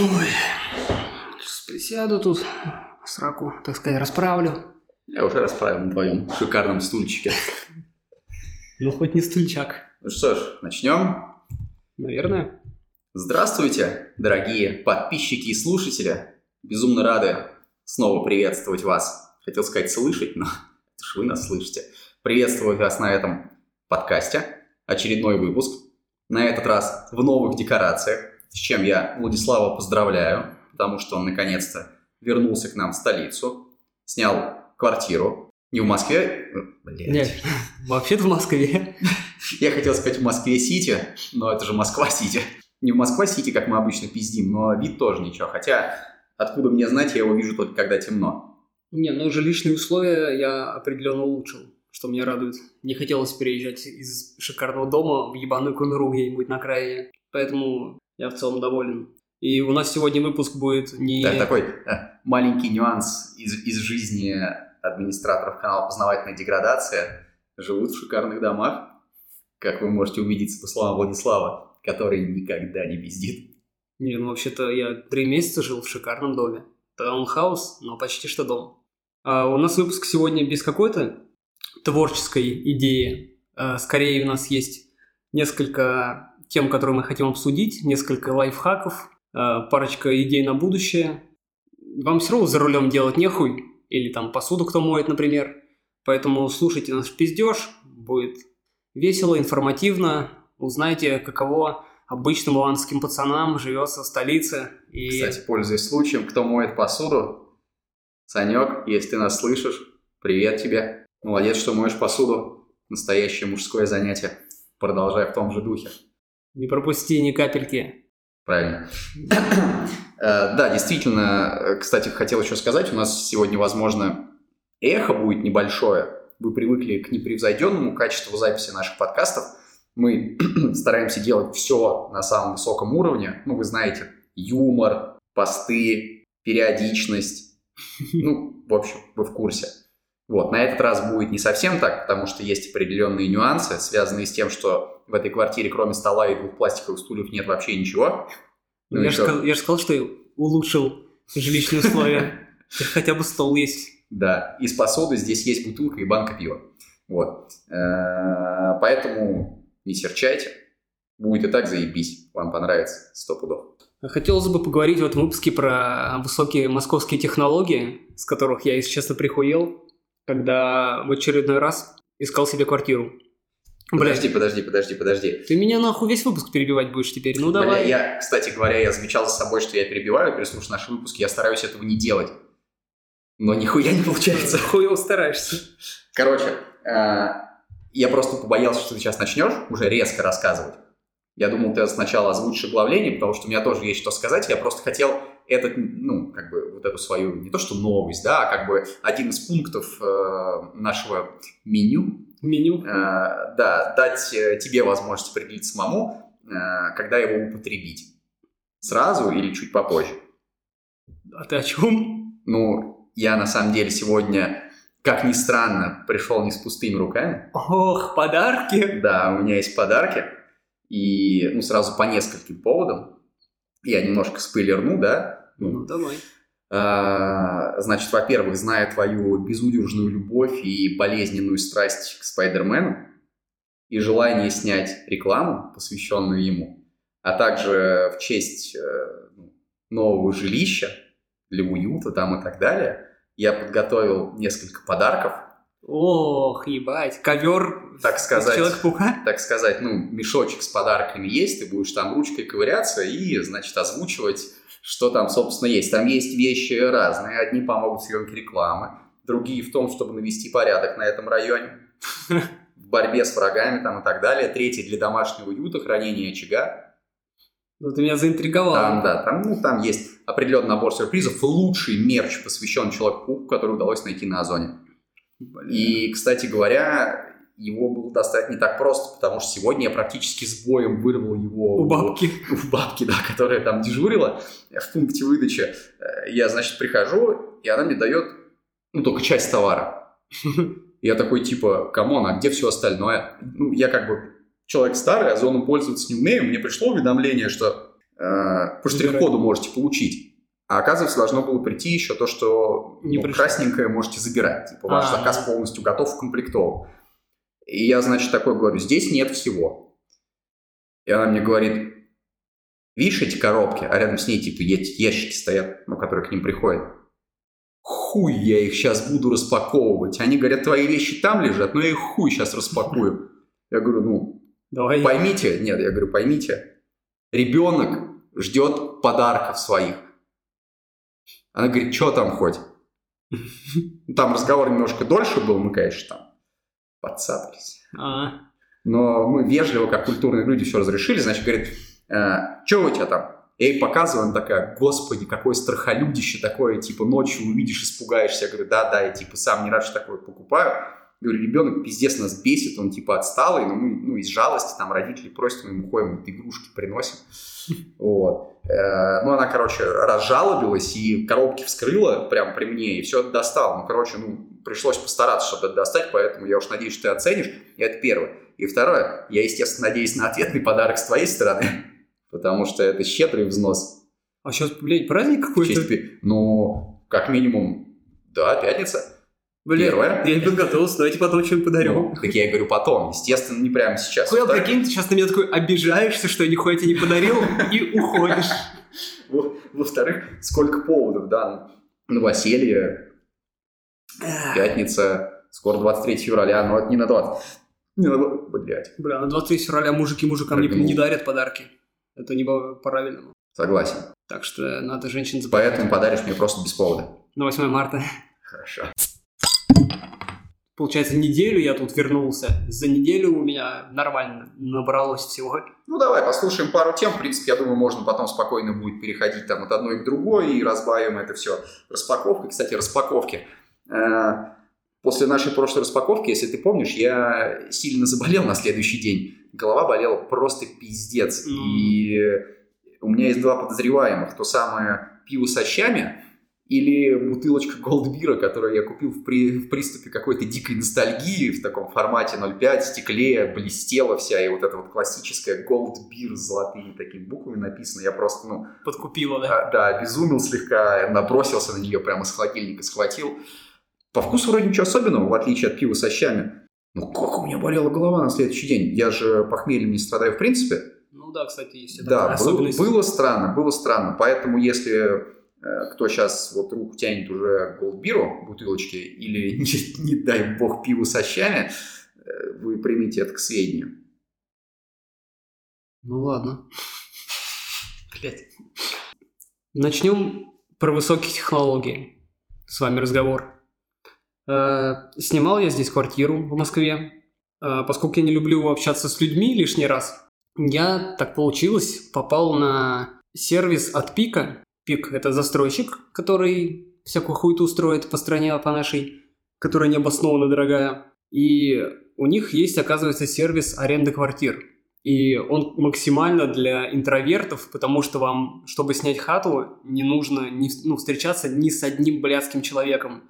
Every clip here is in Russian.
Ой, сейчас присяду тут, сраку, так сказать, расправлю. Я уже расправил на твоем шикарном стульчике. Ну, хоть не стульчак. Ну что ж, начнем. Наверное. Здравствуйте, дорогие подписчики и слушатели. Безумно рады снова приветствовать вас. Хотел сказать слышать, но это ж вы нас слышите. Приветствовать вас на этом подкасте. Очередной выпуск. На этот раз в новых декорациях, с чем я Владислава поздравляю, потому что он наконец-то вернулся к нам в столицу, снял квартиру. Не в Москве, блядь. Нет, вообще-то в Москве. Я хотел сказать в Москве-Сити, но это же Москва-Сити. Не в Москва-Сити, как мы обычно пиздим, но вид тоже ничего. Хотя, откуда мне знать, я его вижу только когда темно. Не, ну жилищные условия я определенно улучшил, что меня радует. Не хотелось переезжать из шикарного дома в ебаную конуру где-нибудь на окраине. Поэтому я в целом доволен. И у нас сегодня выпуск будет не... Так, такой э, маленький нюанс из, из жизни администраторов канала «Познавательная деградация». Живут в шикарных домах, как вы можете убедиться по словам Владислава, который никогда не пиздит. Не, ну вообще-то я три месяца жил в шикарном доме. Таунхаус, но почти что дом. А у нас выпуск сегодня без какой-то творческой идеи. А, скорее у нас есть несколько тем, которые мы хотим обсудить, несколько лайфхаков, а, парочка идей на будущее. Вам все равно за рулем делать нехуй, или там посуду кто моет, например. Поэтому слушайте наш пиздеж, будет весело, информативно, узнаете, каково обычным луанским пацанам живется в столице. И... Кстати, пользуясь случаем, кто моет посуду, Санек, если ты нас слышишь, привет тебе. Молодец, что моешь посуду. Настоящее мужское занятие. Продолжай в том же духе. Не пропусти ни капельки. Правильно. Э, Да, действительно, э, кстати, хотел еще сказать, у нас сегодня, возможно, эхо будет небольшое. Вы привыкли к непревзойденному качеству записи наших подкастов. Мы стараемся делать все на самом высоком уровне. Ну, вы знаете, юмор, посты, периодичность. Ну, в общем, вы в курсе. Вот, на этот раз будет не совсем так, потому что есть определенные нюансы, связанные с тем, что в этой квартире, кроме стола и двух пластиковых стульев, нет вообще ничего. Ну, я, же сказал, я же сказал, что я улучшил жилищные условия. Хотя бы стол есть. Да, из посуды здесь есть бутылка и банка пива. Вот. Э, Поэтому не серчайте. Будет и так заебись. Вам понравится сто пудов. Хотелось бы поговорить в этом выпуске про высокие московские технологии, с которых я, если честно, прихуел, когда в очередной раз искал себе квартиру. Подожди, подожди, подожди, подожди. ты меня нахуй весь выпуск перебивать будешь теперь? Ну Бля, давай. я, кстати говоря, я замечал за собой, что я перебиваю, переслушав наши выпуски, я стараюсь этого не делать. Но нихуя не получается. Хуево стараешься. Короче, э, я просто побоялся, что ты сейчас начнешь уже резко рассказывать. Я думал, ты сначала озвучишь оглавление, потому что у меня тоже есть что сказать. Я просто хотел этот, ну, как бы, вот эту свою, не то что новость, да, а как бы один из пунктов э, нашего меню, Меню. э, да, дать э, тебе возможность определить самому, э, когда его употребить. Сразу или чуть попозже. А ты о чем? Ну, я на самом деле сегодня, как ни странно, пришел не с пустыми руками. Ох, подарки. Да, у меня есть подарки. И, ну, сразу по нескольким поводам. Я немножко спойлерну, да. Ну давай. А, значит, во-первых, зная твою безудержную любовь и болезненную страсть к Спайдермену и желание снять рекламу, посвященную ему, а также в честь э, ну, нового жилища для уюта там и так далее, я подготовил несколько подарков, Ох, ебать. Ковер. Так сказать. Человек-паука. так сказать, ну, мешочек с подарками есть, ты будешь там ручкой ковыряться и, значит, озвучивать, что там, собственно, есть. Там есть вещи разные. Одни помогут в съемке рекламы, другие в том, чтобы навести порядок на этом районе, в борьбе с врагами там и так далее. Третий для домашнего уюта, хранения очага. Ну ты меня заинтриговал. Там, да, там, ну, там есть определенный набор сюрпризов. Лучший мерч посвящен Человеку-пауку, который удалось найти на Озоне. Блин. И, кстати говоря, его было достать не так просто, потому что сегодня я практически с боем вырвал его У бабки. у бабки, да, которая там дежурила в пункте выдачи. Э, Я, значит, прихожу, и она мне дает, ну, только часть товара. Я такой, типа, come on, а где все остальное? Ну, я как бы человек старый, озоном пользоваться не умею. Мне пришло уведомление, что э, по штрих-коду можете получить. А оказывается, должно было прийти еще то, что Не ну, пришло. красненькое можете забирать. Типа ваш А. заказ полностью готов, укомплектован. И я, значит, такой говорю, здесь нет всего. И она мне говорит, видишь эти коробки, а рядом с ней типа ящики стоят, ну, которые к ним приходят. Хуй я их сейчас буду распаковывать. Они говорят, твои вещи там лежат, но я их хуй сейчас распакую. Я говорю, ну, Давай. Поймите, нет, я говорю, поймите, ребенок ждет подарков своих. Она говорит, что там хоть? Ну, Там разговор немножко дольше был, мы, конечно, там подцапались. А, Но мы вежливо, как культурные люди, все разрешили. Значит, говорит, что у тебя там? Я ей показываю, она такая, господи, какое страхолюдище такое, типа, ночью увидишь, испугаешься. Я говорю, да, да, я, типа, сам не рад, что такое покупаю. Говорю, ребенок пиздец нас бесит, он, типа, отсталый, но мы, ну, из жалости, там, родители просят, мы ему ходим, игрушки приносим. Вот. Э, Ну, она, короче, разжалобилась и коробки вскрыла прямо при мне, и все достала. Ну, короче, ну, пришлось постараться, чтобы это достать, поэтому я уж надеюсь, что ты оценишь. И это первое. И второе, я, естественно, надеюсь на ответный подарок с твоей стороны, потому что это щедрый взнос. а сейчас, блядь, праздник какой-то? честь Ну, как минимум, да, пятница. Блядь, первое. я не подготовился, давайте потом что-нибудь подарю. Ну, так я и говорю потом, естественно, не прямо сейчас. Хуя, прикинь, ты сейчас на меня такой обижаешься, что я нихуя тебе не подарил, и уходишь. во- Во-вторых, сколько поводов, да, новоселье, пятница, скоро 23 февраля, но это не на 20. Не на 20, блядь, Бля, на 23 февраля мужики мужикам не, не дарят подарки. Это не по- по-правильному. согласен. Так что надо женщин запомнить. Поэтому подаришь мне просто без повода. На 8 марта. Хорошо. Получается, неделю я тут вернулся. За неделю у меня нормально набралось всего. Ну, давай, послушаем пару тем. В принципе, я думаю, можно потом спокойно будет переходить там от одной к другой и разбавим это все распаковкой. Кстати, распаковки. Э, После нашей прошлой распаковки, если ты помнишь, я сильно заболел на следующий день. Голова болела просто пиздец. И у меня есть два подозреваемых. То самое пиво со щами или бутылочка голдбира, которую я купил в, при- в приступе какой-то дикой ностальгии в таком формате 0,5, стекле, блестела вся, и вот эта вот классическая голдбир с золотыми такими буквами написано. Я просто, ну, Подкупила, да? а, да, обезумел слегка, набросился на нее прямо с холодильника, схватил. По вкусу вроде ничего особенного, в отличие от пива со щами. Ну, как у меня болела голова на следующий день. Я же похмельем не страдаю в принципе. Ну да, кстати, есть эта Да, был- особенность. было странно, было странно. Поэтому, если э, кто сейчас вот руку тянет уже к голдбиру, бутылочки, или, не, не дай бог, пиву со щами, э, вы примите это к сведению. Ну ладно. Блять. Начнем про высокие технологии. С вами разговор. Э, Снимал я здесь квартиру в Москве. Э, Поскольку я не люблю общаться с людьми лишний раз, я, так получилось, попал на сервис от Пика. Пик – это застройщик, который всякую хуйту устроит по стране, по нашей, которая необоснованно дорогая. И у них есть, оказывается, сервис аренды квартир. И он максимально для интровертов, потому что вам, чтобы снять хату, не нужно не, ну, встречаться ни с одним блядским человеком.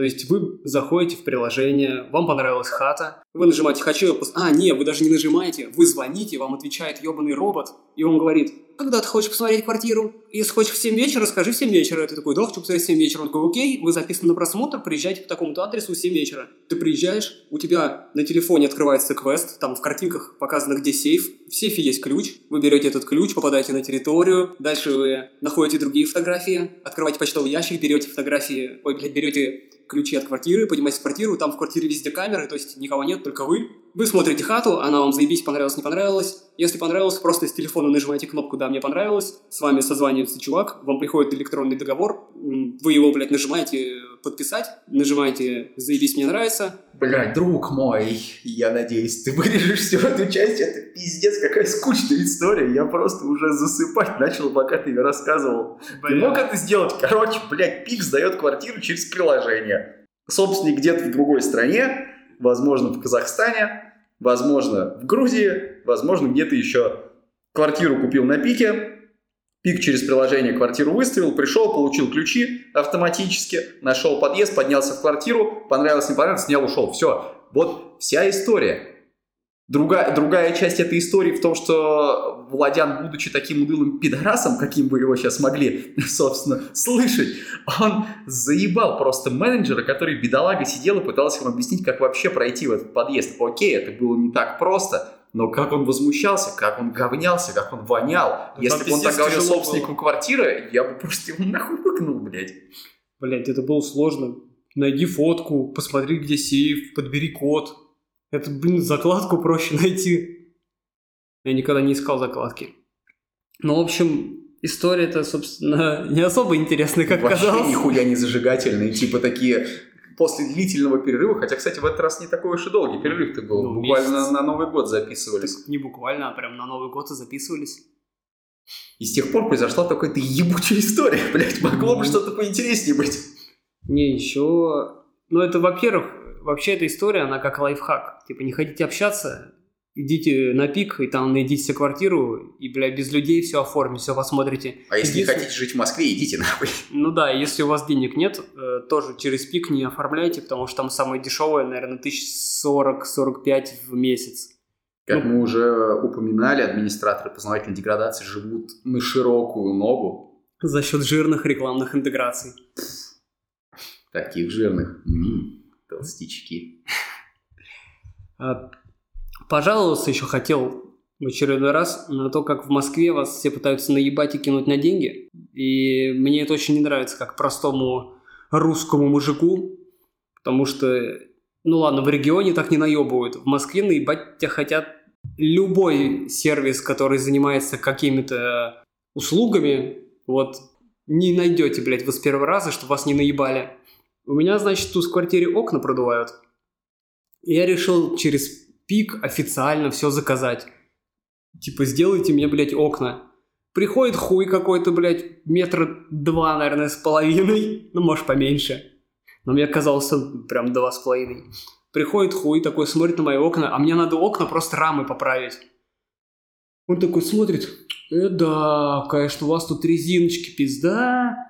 То есть вы заходите в приложение, вам понравилась хата, вы нажимаете «хочу ее пос-». А, не, вы даже не нажимаете, вы звоните, вам отвечает ебаный робот, и он говорит «Когда ты хочешь посмотреть квартиру? Если хочешь в 7 вечера, скажи в 7 вечера». Ты такой «Да, хочу посмотреть в 7 вечера». Он такой «Окей, вы записаны на просмотр, приезжайте по такому-то адресу в 7 вечера». Ты приезжаешь, у тебя на телефоне открывается квест, там в картинках показано, где сейф. В сейфе есть ключ, вы берете этот ключ, попадаете на территорию, дальше вы находите другие фотографии, открываете почтовый ящик, берете фотографии, ой, блядь, берете ключи от квартиры, поднимаетесь в квартиру, там в квартире везде камеры, то есть никого нет, только вы. Вы смотрите хату, она вам заебись, понравилась, не понравилась. Если понравилось, просто с телефона нажимаете кнопку «Да, мне понравилось», с вами созванивается чувак, вам приходит электронный договор, вы его, блядь, нажимаете «Подписать», нажимаете «Заебись, мне нравится», Блядь, друг мой, я надеюсь, ты вырежешь всю эту часть. Это пиздец, какая скучная история. Я просто уже засыпать начал, пока ты ее рассказывал. Ты мог это сделать? Короче, блядь, Пик сдает квартиру через приложение. Собственник где-то в другой стране, возможно, в Казахстане, возможно, в Грузии, возможно, где-то еще. Квартиру купил на Пике, Пик через приложение квартиру выставил, пришел, получил ключи автоматически, нашел подъезд, поднялся в квартиру, понравилось, не понравилось, снял, ушел. Все. Вот вся история. Другая, другая часть этой истории в том, что Владян, будучи таким удылым пидорасом, каким бы его сейчас могли, собственно, слышать, он заебал просто менеджера, который, бедолага, сидел и пытался ему объяснить, как вообще пройти в этот подъезд. Окей, это было не так просто, но как он возмущался, как он говнялся, как он вонял. Да Если бы он так говорил собственнику квартиры, я бы просто его нахуй выкнул, блядь. Блять, это было сложно. Найди фотку, посмотри, где сейф, подбери код. Это, блин, закладку проще найти. Я никогда не искал закладки. Ну, в общем, история-то, собственно, не особо интересная, как Вообще казалось. нихуя не зажигательные, типа такие после длительного перерыва, хотя, кстати, в этот раз не такой уж и долгий перерыв-то был, Ну, буквально месяц. на Новый год записывались. Так не буквально, а прям на Новый год и записывались. И с тех пор произошла такая то ебучая история, блядь, могло бы Ну. что-то поинтереснее быть. Не, еще... Ну, это, во-первых, вообще эта история, она как лайфхак. Типа, не хотите общаться, идите на пик, и там найдите себе квартиру, и, бля, без людей все оформите, все посмотрите. А если не Единственное- хотите жить в Москве, идите нахуй. Ну да, если у вас денег нет, э, тоже через пик не оформляйте, потому что там самое дешевое, наверное, 1040-45 в месяц. Как Ну. мы уже упоминали, администраторы познавательной деградации живут на широкую ногу За счет жирных рекламных интеграций. таких жирных. М, толстячки. А, Пожаловаться еще хотел в очередной раз на то, как в Москве вас все пытаются наебать и кинуть на деньги. И мне это очень не нравится, как простому русскому мужику, потому что, ну ладно, в регионе так не наебывают. В Москве наебать тебя хотят любой сервис, который занимается какими-то услугами, вот, не найдете, блядь, вы с первого раза, чтобы вас не наебали. У меня, значит, тут в квартире окна продувают. И Я решил через пик официально все заказать. Типа, сделайте мне, блядь, окна. Приходит хуй какой-то, блядь, метра два, наверное, с половиной. Ну, может, поменьше. Но мне казалось, прям два с половиной. Приходит хуй такой, смотрит на мои окна, а мне надо окна просто рамы поправить. Он такой смотрит, э, да, конечно, у вас тут резиночки, пизда.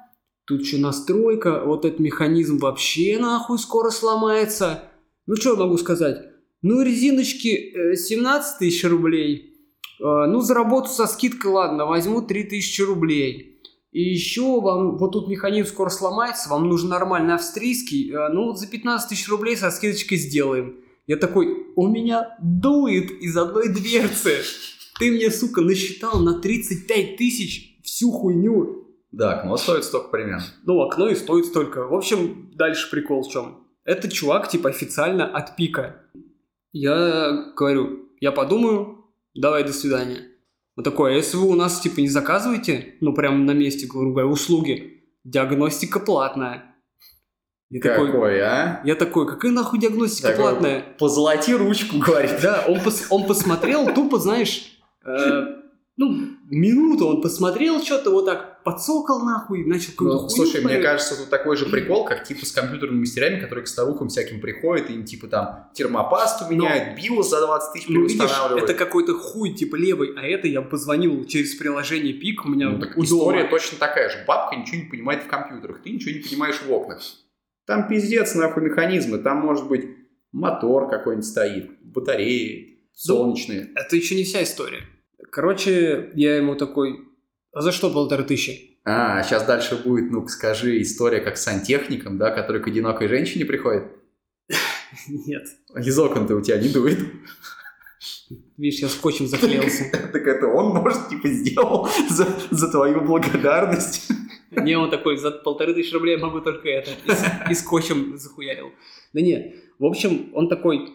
Тут что, настройка, вот этот механизм вообще нахуй скоро сломается. Ну, что я могу сказать? Ну, резиночки э, 17 тысяч рублей. Э, ну, за работу со скидкой, ладно, возьму 3 тысячи рублей. И еще вам, вот тут механизм скоро сломается, вам нужен нормальный австрийский. Э, ну, вот за 15 тысяч рублей со скидочкой сделаем. Я такой, у меня дует из одной дверцы. Ты мне, сука, насчитал на 35 тысяч всю хуйню. Да, окно стоит столько примерно. Ну, окно и стоит столько. В общем, дальше прикол в чем. Этот чувак, типа, официально от пика. Я говорю, я подумаю, давай, до свидания. Он такой, а если вы у нас, типа, не заказываете, ну, прям на месте, грубо говоря, услуги, диагностика платная. Я такой, Какой, а? я такой, какая нахуй диагностика Такой, платная? Позолоти ручку, говорит. Да, он, пос- он посмотрел, тупо, знаешь, э, ну, минуту он посмотрел что-то, вот так подсокал нахуй, начал какую-то Ну, слушай, мне кажется, тут такой же прикол, как типа с компьютерными мастерами, которые к старухам всяким приходят, и им типа там термопасту меняют, биос за 20 тысяч Ну, видишь, это какой-то хуй, типа левый, а это я позвонил через приложение ПИК, у меня Ну, так у история дома. точно такая же. Бабка ничего не понимает в компьютерах, ты ничего не понимаешь в окнах. Там пиздец, нахуй, механизмы. Там может быть мотор какой-нибудь стоит, батареи солнечные. Это еще не вся история. Короче, я ему такой, а за что полторы тысячи? А, сейчас дальше будет, ну скажи, история как с сантехником, да, который к одинокой женщине приходит. Нет. Из окон-то у тебя не дует. Видишь, я скотчем заклеился. Так это он, может, типа сделал за, за твою благодарность. Не, он такой, за полторы тысячи рублей я могу только это. И, и скотчем захуярил. Да нет, в общем, он такой,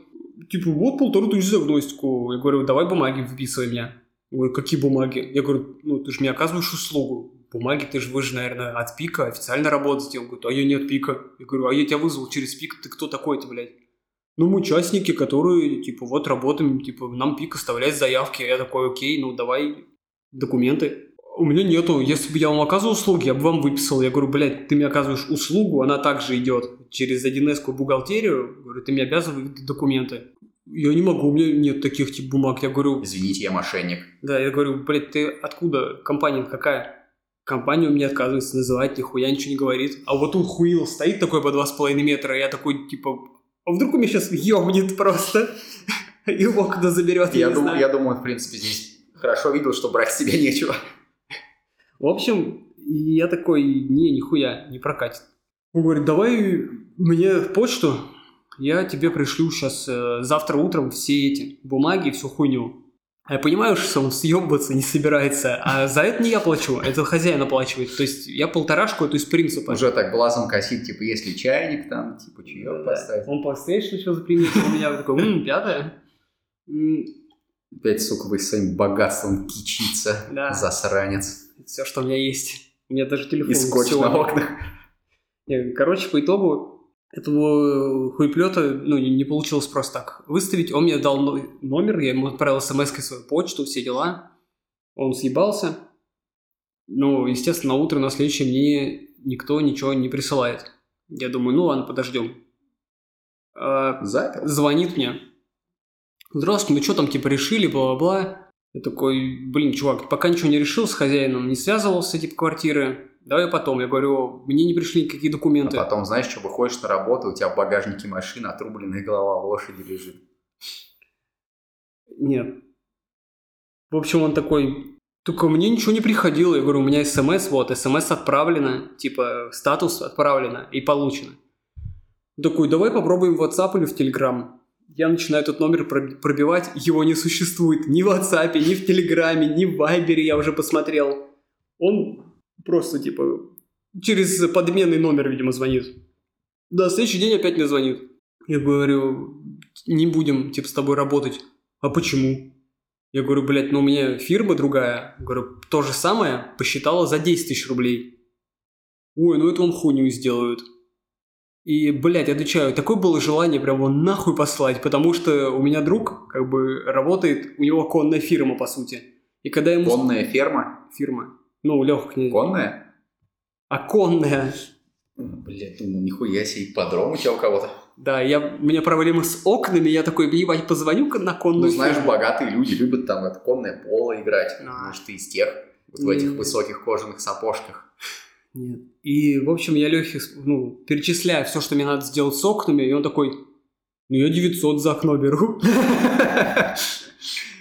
типа, вот полторы тысячи за диагностику. Я говорю, давай бумаги выписывай мне. Говорю, какие бумаги? Я говорю, ну, ты же мне оказываешь услугу. Бумаги, ты же, вы же, наверное, от пика официально работаете. Он говорит, а я не от пика. Я говорю, а я тебя вызвал через пик, ты кто такой-то, блядь? Ну, мы участники, которые, типа, вот работаем, типа, нам пик оставляет заявки. Я такой, окей, ну, давай документы. У меня нету. Если бы я вам оказывал услуги, я бы вам выписал. Я говорю, блядь, ты мне оказываешь услугу, она также идет через 1С бухгалтерию. Говорю, ты мне обязан выдать документы. Я не могу, у меня нет таких тип бумаг. Я говорю, Извините, я мошенник. да, я говорю, блядь, ты откуда? Компания какая? Компания у меня отказывается называть, нихуя ничего не говорит. А вот тут хуил стоит такой по два с половиной метра, я такой, типа, а вдруг у меня сейчас ёбнет просто? И в окна заберет, я, Я, знаю. я думаю, он, в принципе, здесь хорошо видел, что брать себе нечего. В общем, я такой, не, нихуя, не прокатит. Он говорит, давай мне в почту, я тебе пришлю сейчас завтра утром все эти бумаги, всю хуйню. А я понимаю, что он съебываться не собирается, а за это не я плачу, это хозяин оплачивает. То есть я полторашку эту из принципа. Уже так глазом косит, типа, если чайник там, типа, чаек Да. поставить. Он PlayStation еще запримет, у меня такой, м, пятая. М, Опять, сука, вы своим богатством кичится, Да. засранец. Все, что у меня есть. У меня даже телефон. И скотч на окнах. Короче, по итогу этого хуеплета ну, не, получилось просто так выставить. Он мне дал но- номер, я ему отправил смс свою почту, все дела. Он съебался. Ну, естественно, на утро на следующее мне никто ничего не присылает. Я думаю, ну ладно, подождем. А, Запер. звонит мне. Здравствуйте, мы что там типа решили, бла-бла-бла. Я такой, блин, чувак, пока ничего не решил с хозяином, не связывался, типа, квартиры. Давай потом. Я говорю, мне не пришли никакие А документы. потом, знаешь, что, выходишь на работу, у тебя в багажнике машины отрубленная голова лошади лежит. Нет. В общем, он такой, только мне ничего не приходило. Я говорю, у меня смс, вот, смс отправлено, типа, статус отправлено и получено. Такой, давай попробуем в WhatsApp или в Telegram. Я начинаю этот номер проб- пробивать, его не существует ни в WhatsApp, ни в Телеграме, ни в Viber, я уже посмотрел. Он просто, типа, через подменный номер, видимо, звонит. Да, следующий день опять мне звонит. Я говорю, не будем, типа, с тобой работать. А почему? Я говорю, блядь, ну у меня фирма другая. Говорю, то же самое посчитала за 10 тысяч рублей. Ой, ну это вам хуйню сделают. И, блядь, отвечаю, такое было желание прям его нахуй послать, потому что у меня друг, как бы, работает, у него конная фирма, по сути. И когда ему... Конная ферма? Фирма. Ну, князь. Конная? А конная. Блять, ну нихуя себе, подром у тебя у кого-то. Да, я, у меня проблемы с окнами, я такой, ебать, позвоню-ка на конную Ну, знаешь, фирму. богатые люди любят там это конное поло играть. А. Может, ты из тех, вот в этих высоких кожаных сапожках. Нет. И, в общем, я Лехе, ну, перечисляю все, что мне надо сделать с окнами, и он такой, ну, я 900 за окно беру.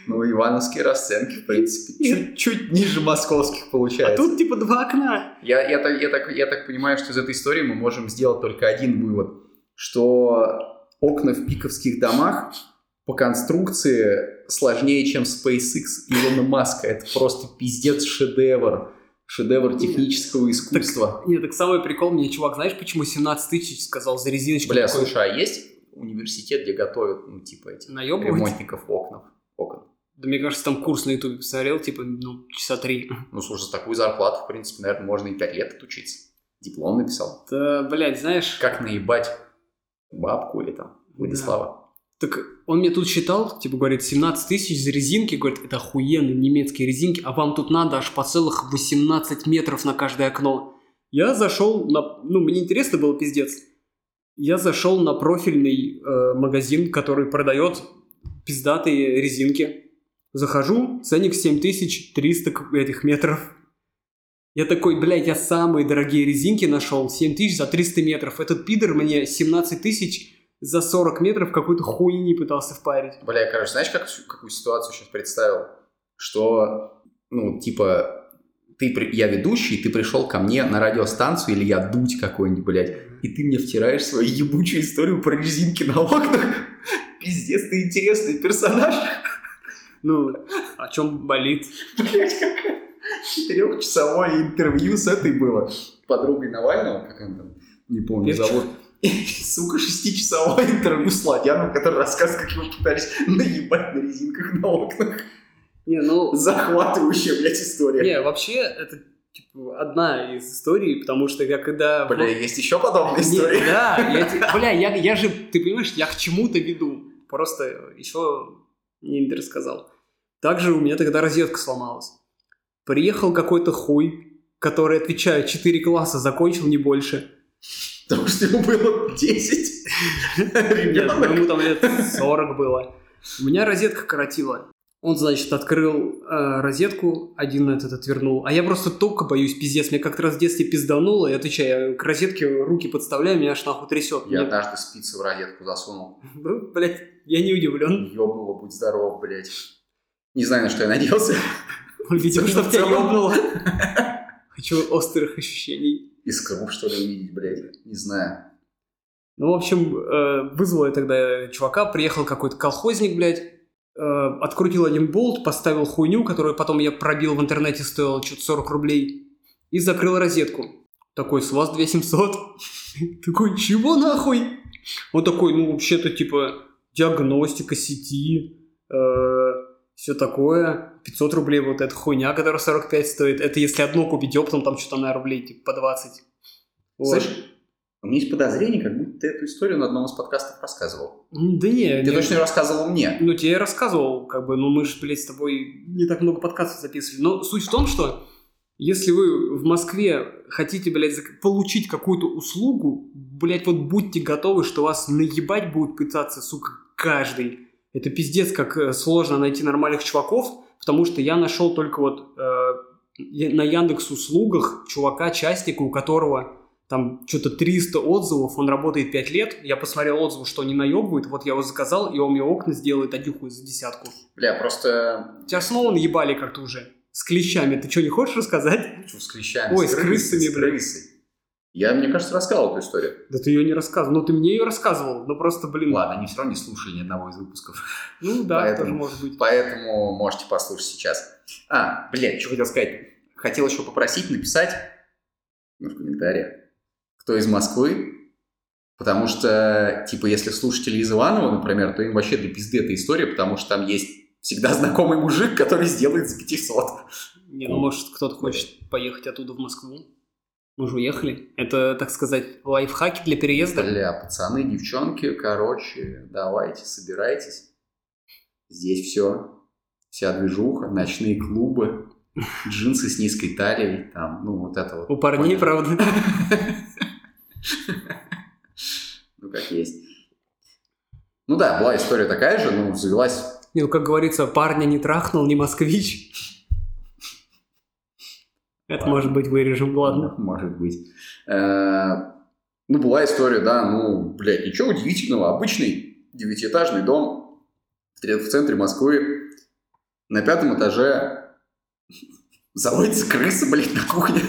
Ну, ивановские расценки, в принципе, чуть-чуть ниже московских А получается. тут, типа, два окна. Я, я, так, я, так, я так понимаю, что из этой истории мы можем сделать только один вывод, что окна в пиковских домах по конструкции сложнее, чем SpaceX Илона Маска. Это просто пиздец шедевр. Шедевр технического искусства. Нет, так самый прикол мне, чувак, знаешь, почему 17 тысяч сказал за резиночку? Бля, такой? слушай, а есть университет, где готовят, ну, типа этих Наебывать? ремонтников окон? окон? Да мне кажется, там курс на ютубе посмотрел, типа, ну, часа три. Ну, слушай, за такую зарплату, в принципе, наверное, можно и 5 лет отучиться. Диплом написал. Да, блядь, знаешь, Как наебать бабку или там Владислава. так он мне тут считал, типа, говорит, 17 тысяч за резинки, говорит, это охуенные немецкие резинки, а вам тут надо аж по целых 18 метров на каждое окно. Я зашел на... Ну, мне интересно было, пиздец. Я зашел на профильный э, магазин, который продает пиздатые резинки. Захожу, ценник 7300 к- этих метров. Я такой, блядь, я самые дорогие резинки нашел, 7 тысяч за 300 метров. Этот пидор мне 17 тысяч за 40 метров какой-то хуйни пытался впарить. Бля, я, короче, знаешь, как, какую ситуацию сейчас представил? Что, ну, типа, ты, я ведущий, ты пришел ко мне на радиостанцию, или я дуть какой-нибудь, блядь, и ты мне втираешь свою ебучую историю про резинки на окнах. Пиздец, ты интересный персонаж. Ну, о чем болит? Блять, какое четырехчасовое интервью с этой было. Подругой Навального, как она там, не помню, Певчик. зовут. И, сука, шестичасовое интервью с Ладяном, который рассказывает, как его пытались наебать на резинках на окнах. Не, ну... Захватывающая, блядь, история. Не, вообще, это типа, одна из историй, потому что я когда... Бля, есть еще подобные Не, истории. да, я, бля, я, я же, ты понимаешь, я к чему-то веду. Просто еще не рассказал. Также у меня тогда розетка сломалась. Приехал какой-то хуй, который, отвечаю, 4 класса закончил, не больше. Потому что ему было 10. Нет, Ребенок. ему там лет 40 было. У меня розетка коротила. Он, значит, открыл э, розетку, один этот отвернул. А я просто только боюсь, пиздец. Мне как-то раз в детстве пиздануло. И отвечаю, я к розетке руки подставляю, меня аж нахуй трясет. Я Мне- однажды спицы в розетку засунул. Ну, блядь, я не удивлен. Ёбнуло, будь здоров, блядь. Не знаю, на что я надеялся. Видимо, В что тебя целом. ёбнуло. Хочу острых ощущений. Искру, что ли, увидеть, блядь. Не знаю. Ну, в общем, э, вызвал я тогда чувака, приехал какой-то колхозник, блядь, э, открутил один болт, поставил хуйню, которую потом я пробил в интернете, стоила что-то 40 рублей, и закрыл розетку. Такой, с вас 2700. Такой, чего нахуй? Он такой, ну, вообще-то, типа, диагностика сети, все такое. 500 рублей вот эта хуйня, которая 45 стоит. Это если одно купить оптом, там что-то на рублей, типа, по 20. Вот. Слышь, у меня есть подозрение, как будто ты эту историю на одном из подкастов рассказывал. Да не, Ты не- точно её рассказывал мне. Ну, тебе я рассказывал, как бы, ну, мы же, блядь, с тобой не так много подкастов записывали. Но суть в том, что если вы в Москве хотите, блядь, получить какую-то услугу, блядь, вот будьте готовы, что вас наебать будут пытаться, сука, каждый. Это пиздец, как э, сложно найти нормальных чуваков, потому что я нашел только вот э, на Яндекс услугах чувака, частника, у которого там что-то 300 отзывов, он работает 5 лет, я посмотрел отзывы, что они наебывают, вот я его заказал, и он мне окна сделает один хуй за десятку. Бля, просто... Тебя снова наебали как-то уже. С клещами. Ты что, не хочешь рассказать? Чё, с клещами, Ой, с с крысами, с бля. крысой. Я, мне кажется, рассказывал эту историю. Да ты ее не рассказывал. Ну, ты мне ее рассказывал. Ну, просто, блин. Ладно, они все равно не слушали ни одного из выпусков. Ну, да, Поэтому- тоже может быть. Поэтому можете послушать сейчас. А, блядь, что хотел сказать. Хотел еще попросить написать ну, в комментариях, кто из Москвы. Потому что, типа, если слушатели из Иванова, например, то им вообще до пизды эта история, потому что там есть всегда знакомый мужик, который сделает за 500. Не, ну, может, кто-то хочет поехать оттуда в Москву. Мы же уехали. Это, так сказать, лайфхаки для переезда. Бля, пацаны, девчонки, короче, давайте, собирайтесь. Здесь все. Вся движуха, ночные клубы, джинсы с низкой талией, там, ну, вот это вот. У парней, Понял. правда. Ну, как есть. Ну да, была история такая же, ну, завелась... Не, ну, как говорится, парня не трахнул, не москвич. Это, может быть, вырежем, ладно. Может быть. Э, Ну, была история, да, ну, блядь, ничего удивительного. Обычный девятиэтажный дом в центре Москвы. На пятом этаже заводится крыса, блядь, на кухне.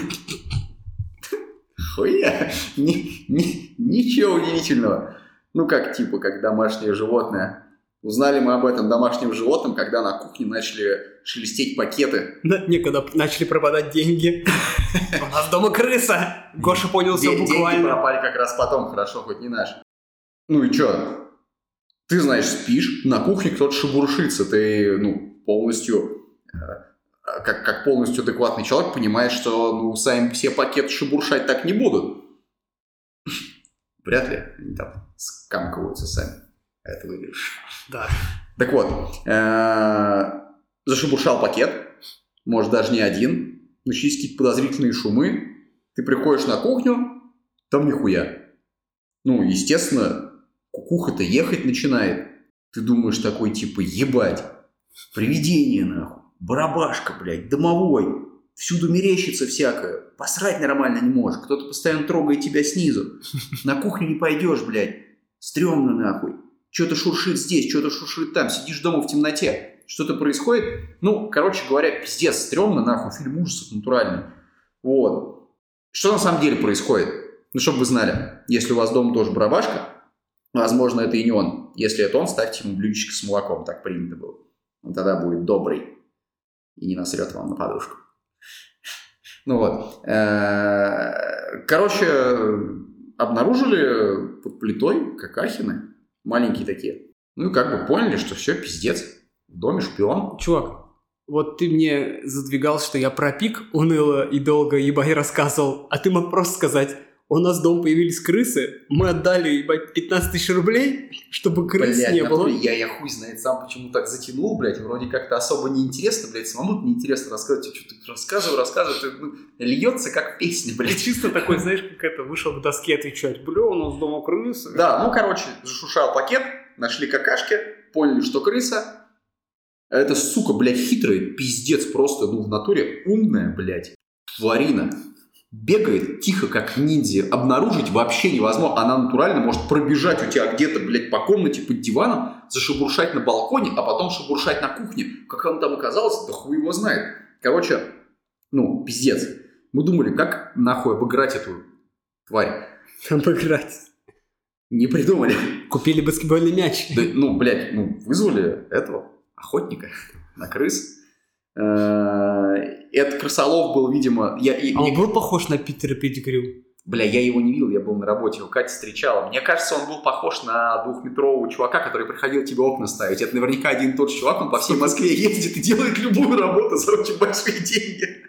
Хуя. Ни- ни- Ничего удивительного. Ну, как, типа, как домашнее животное. Узнали мы об этом домашнем животном, когда на кухне начали шелестеть пакеты. Да, Некогда начали пропадать деньги. У нас дома крыса. Гоша понял все Де- Деньги буквально. пропали как раз потом, хорошо, хоть не наши. Ну и чё? Ты, знаешь, спишь, на кухне кто-то шебуршится, ты, ну, полностью, э, как, как полностью адекватный человек, понимаешь, что, ну, сами все пакеты шебуршать так не будут. Вряд ли они там скамкиваются сами. А Это вырежешь. Да. Так вот, зашебуршал пакет, может даже не один, начались какие-то подозрительные шумы, ты приходишь на кухню, там нихуя. Ну, естественно, кукуха-то ехать начинает. Ты думаешь такой, типа, ебать, привидение, нахуй, барабашка, блядь, домовой, всюду мерещится всякое, посрать нормально не можешь, кто-то постоянно трогает тебя снизу, на кухню не пойдешь, блядь, стрёмно, нахуй, что-то шуршит здесь, что-то шуршит там, сидишь дома в темноте, что-то происходит, ну, короче говоря, пиздец, стрёмно, нахуй, фильм ужасов натуральный, вот. Что на самом деле происходит? Ну, чтобы вы знали, если у вас дома тоже барабашка, возможно, это и не он. Если это он, ставьте ему блюдечко с молоком, так принято было. Он тогда будет добрый и не насрет вам на подушку. Ну вот. Короче, обнаружили под плитой какахины, маленькие такие. Ну и как бы поняли, что все, пиздец, в доме шпион. Чувак, вот ты мне задвигал, что я про пик уныло и долго ебать рассказывал, а ты мог просто сказать, у нас дома появились крысы, мы отдали, ебать, 15 тысяч рублей, чтобы крыс Блядь, не было. я, я хуй знает сам, почему так затянул, блядь, вроде как-то особо неинтересно, блядь, самому неинтересно рассказывать, что ты рассказываю, рассказываю, ты, ну, льется как песня, блядь. чисто такой, знаешь, как это, вышел к доске отвечать, бля, у нас дома крысы. Да, ну, короче, зашушал пакет, нашли какашки, поняли, что крыса, А эта сука, блядь, хитрая, пиздец просто, ну, в натуре умная, блядь, тварина. Бегает тихо, как ниндзя. Обнаружить вообще невозможно. Она натурально может пробежать у тебя где-то, блядь, по комнате под диваном, зашебуршать на балконе, а потом шебуршать на кухне. Как он там оказался, да хуй его знает. Короче, ну, пиздец. Мы думали, как нахуй обыграть эту тварь. Обыграть. Не придумали. Купили баскетбольный мяч. Да, ну, блядь, ну, вызвали этого охотника на крыс. Э, Этот крысолов был, видимо... Я, А он был похож на Питера Петтигрю? Бля, я его не видел, я был на работе, его Катя встречала. Мне кажется, он был похож на двухметрового чувака, который приходил тебе окна ставить. Это наверняка один и тот же чувак, он по всей Москве ездит и делает любую работу за очень большие деньги.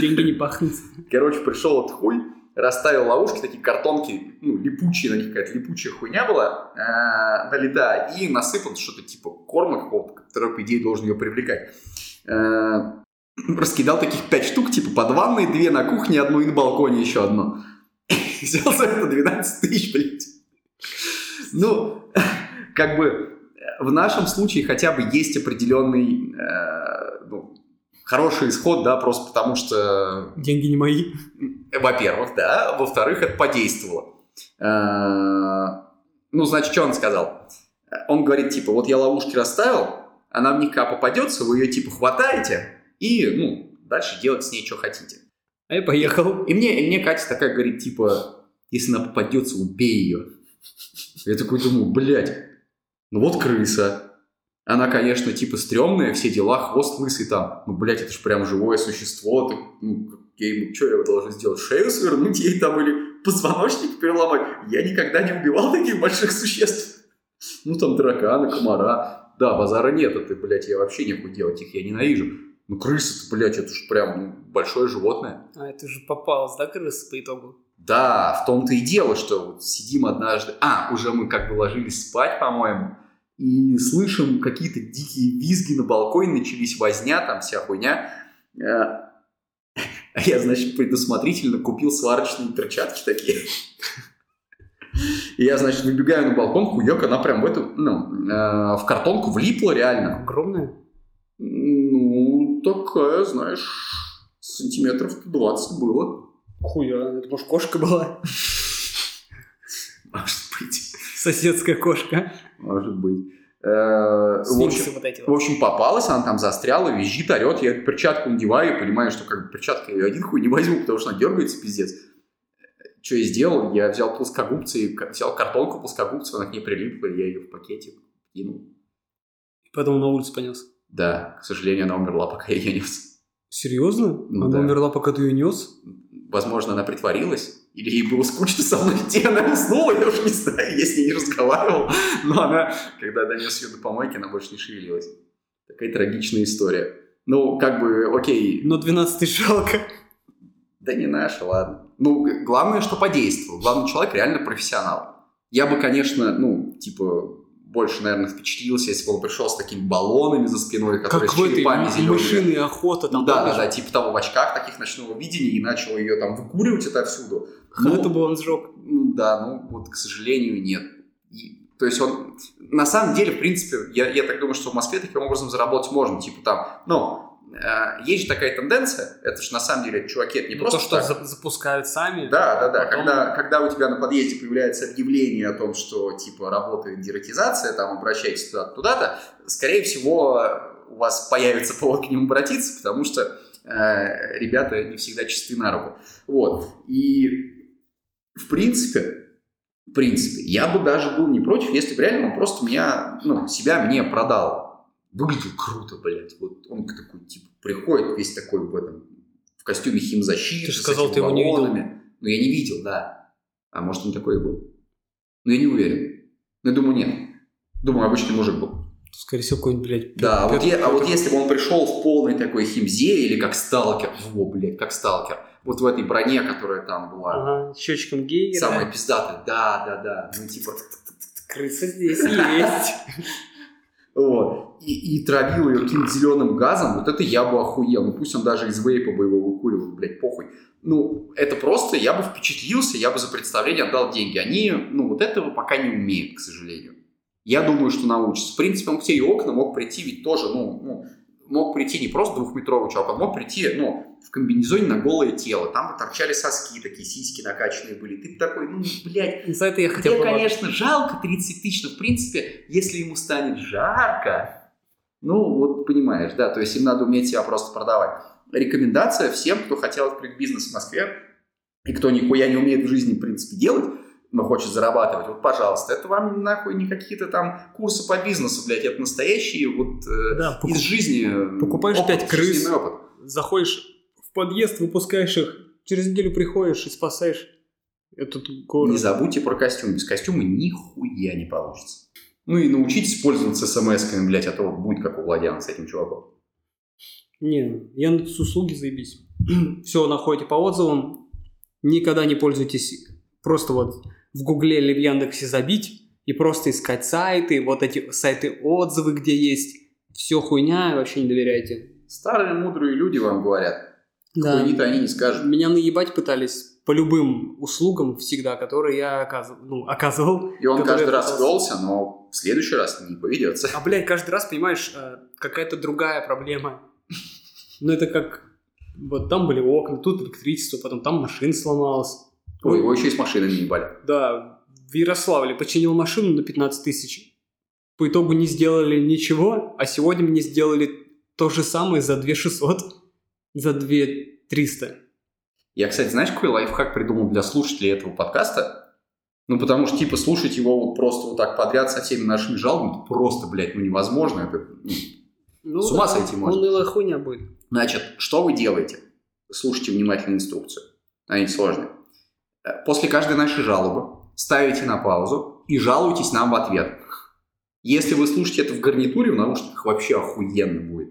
Деньги не пахнут. Короче, пришел этот хуй, расставил ловушки, такие картонки, ну, липучие, на них какая-то липучая хуйня была, э, на и насыпал что-то типа корма какого-то, который, по идее, должен ее привлекать. Э, раскидал таких пять штук, типа под ванной, две на кухне, одну и на балконе еще одну. Взял за это 12 тысяч, блядь. Ну, как бы э, в нашем случае хотя бы есть определенный э, ну, хороший исход, да, просто потому что Деньги не мои. во-первых, да. Во-вторых, это подействовало. Э, Ну, значит, что он сказал? Он говорит, типа, вот я ловушки расставил, она в них когда попадется, вы ее, типа, хватаете и, ну, дальше делать с ней, что хотите. А я поехал. И мне, и мне Катя такая говорит, типа, если она попадется, убей ее. Я такой думаю, блядь, ну вот крыса. Она, конечно, типа стрёмная, все дела, хвост лысый там. Ну, блядь, это же прям живое существо. Так, ну, я ему, что я должен сделать? Шею свернуть ей там или позвоночник переломать? Я никогда не убивал таких больших существ. Ну, там тараканы, комара. Да, базара нет, это, блядь, я вообще нехуй делать, их я ненавижу. Ну, крыса-то, блядь, это же прям ну, большое животное. А это же попалась, да, крыса по итогу? Да, в том-то и дело, что вот сидим однажды... А, уже мы как бы ложились спать, по-моему, и слышим какие-то дикие визги на балконе, начались возня, там вся хуйня. Э, А я, значит, предусмотрительно купил сварочные перчатки такие. И я, значит, выбегаю на балкон, хуёк, она прям в эту, ну, э, в картонку влипла реально. Огромная. Ну, такая, знаешь, сантиметров 20 было. Хуя, это может кошка была? Может быть. Соседская кошка. Может быть. Э, В общем, вот эти в вот. общем, попалась, она там застряла, визжит, орет, я перчатку надеваю и понимаю, что как бы перчатка я один хуй не возьму, потому что она дергается, пиздец. Что я сделал? Я взял плоскогубцы, взял картонку плоскогубцев, она к ней прилипла, я ее в пакете кинул. И потом на улицу понес. Да, к сожалению, она умерла, пока я ее нес. Серьезно? Ну Она да. умерла, пока ты ее нес? Возможно, она притворилась, или ей было скучно со мной идти, она уснула, я уже не знаю, я с ней не разговаривал. Но она, когда донес ее до помойки, она больше не шевелилась. Такая трагичная история. Ну, как бы, окей, Но 12 тысяч жалко. да не наша, ладно. Ну, главное, что подействовал. Главный человек реально профессионал. Я бы, конечно, ну, типа, больше, наверное, впечатлился, если бы он пришел с такими баллонами за спиной, которые Как с в этой черепами зелеными. мышиной охота. Ну Там да, да, да, типа того в очках таких ночного видения и начал ее там выкуривать отовсюду. Ну, Это бы он сжег. Ну да, ну вот, к сожалению, нет. И, то есть он, на самом деле, в принципе, я, я так думаю, что в Москве таким образом заработать можно. Типа там, ну, есть же такая тенденция, это же на самом деле, чуваки, это не Ну, просто то, что так. за- запускают сами. Да, да, да. Потом- Когда, когда у тебя на подъезде появляется объявление о том, что типа работает дератизация, там обращайтесь туда туда-то, скорее всего, у вас появится повод к ним обратиться, потому что э, ребята не всегда чисты на руку. Вот. И в принципе, в принципе, я бы даже был не против, если бы реально он просто меня, ну, себя мне продал. Выглядел круто, блядь. Вот он такой, типа, приходит весь такой в этом, в костюме химзащиты. Ты же с сказал, ты его не видел. Ну, я не видел, да. А может, он такой и был. Но я не уверен. Но я думаю, нет. Думаю, обычный мужик был. Скорее всего, какой-нибудь, блядь, Да, а вот, е- а вот Пётр- если бы он пришел в полной такой химзе или как сталкер, во, блядь, как сталкер, вот в этой броне, которая там была, Ага, счетчиком Гейгера. самая пиздатая, да, да, да, ну типа, Крыса здесь есть. вот, и, и травил ее каким-то зеленым газом, вот это я бы охуел, ну пусть он даже из вейпа бы его выкуривал, блядь, похуй. Ну, это просто, я бы впечатлился, я бы за представление отдал деньги. Они, ну, вот этого пока не умеют, к сожалению. Я думаю, что научится. В принципе, он тебе и окна мог прийти ведь тоже, ну, ну мог прийти не просто двухметровый чувак, он мог прийти, ну, в комбинезоне на голое тело. Там торчали соски, такие сиськи накачанные были. Ты такой, ну, блядь, За это я хотел мне, конечно, жалко 30 тысяч, но, в принципе, если ему станет жарко, ну, вот понимаешь, да, то есть им надо уметь себя просто продавать. Рекомендация всем, кто хотел открыть бизнес в Москве, и кто нихуя не умеет в жизни, в принципе, делать, но хочет зарабатывать, вот, пожалуйста, это вам нахуй не какие-то там курсы по бизнесу, блядь, это настоящие вот э, Да, покуп- из жизни. э, покупаешь опыт, пять крыс. жизненный опыт. Заходишь в подъезд, выпускаешь их, через неделю приходишь и спасаешь этот город. Не забудьте про костюм. Без костюма нихуя не получится. Ну и научитесь пользоваться смс-ками, блядь, а то будет как у Владяна с этим чуваком. Не, Яндекс услуги заебись. Все находите по отзывам. Никогда не пользуйтесь. Просто вот в Гугле или в Яндексе забить и просто искать сайты, вот эти сайты отзывы, где есть. Все хуйня, вообще не доверяйте. Старые мудрые люди вам говорят. Да. Хуйни-то они не скажут. Меня наебать пытались по любым услугам всегда, которые я оказывал. Ну, оказывал. И он каждый раз пытался. велся, но в следующий раз не поведется. А, блядь, каждый раз, понимаешь, э, какая-то другая проблема. Ну, это как... Вот там были окна, тут электричество, потом там машина сломалась. Ой, его еще и с машинами не ебали. Да, в Ярославле починил машину на 15 тысяч. По итогу не сделали ничего, а сегодня мне сделали то же самое за 2 600, за 2 300. Я, кстати, знаешь, какой лайфхак придумал для слушателей этого подкаста? Ну, потому что, типа, слушать его вот просто вот так подряд со всеми нашими жалобами, просто, блядь, ну, невозможно. Это, ну, Ну, С ума да, сойти можно. Унылая хуйня будет. Значит, что вы делаете? Слушайте внимательно инструкцию. Она не сложная. Э, После каждой нашей жалобы ставите на паузу и жалуйтесь нам в ответ. Если вы слушаете это в гарнитуре, в наушниках вообще охуенно будет.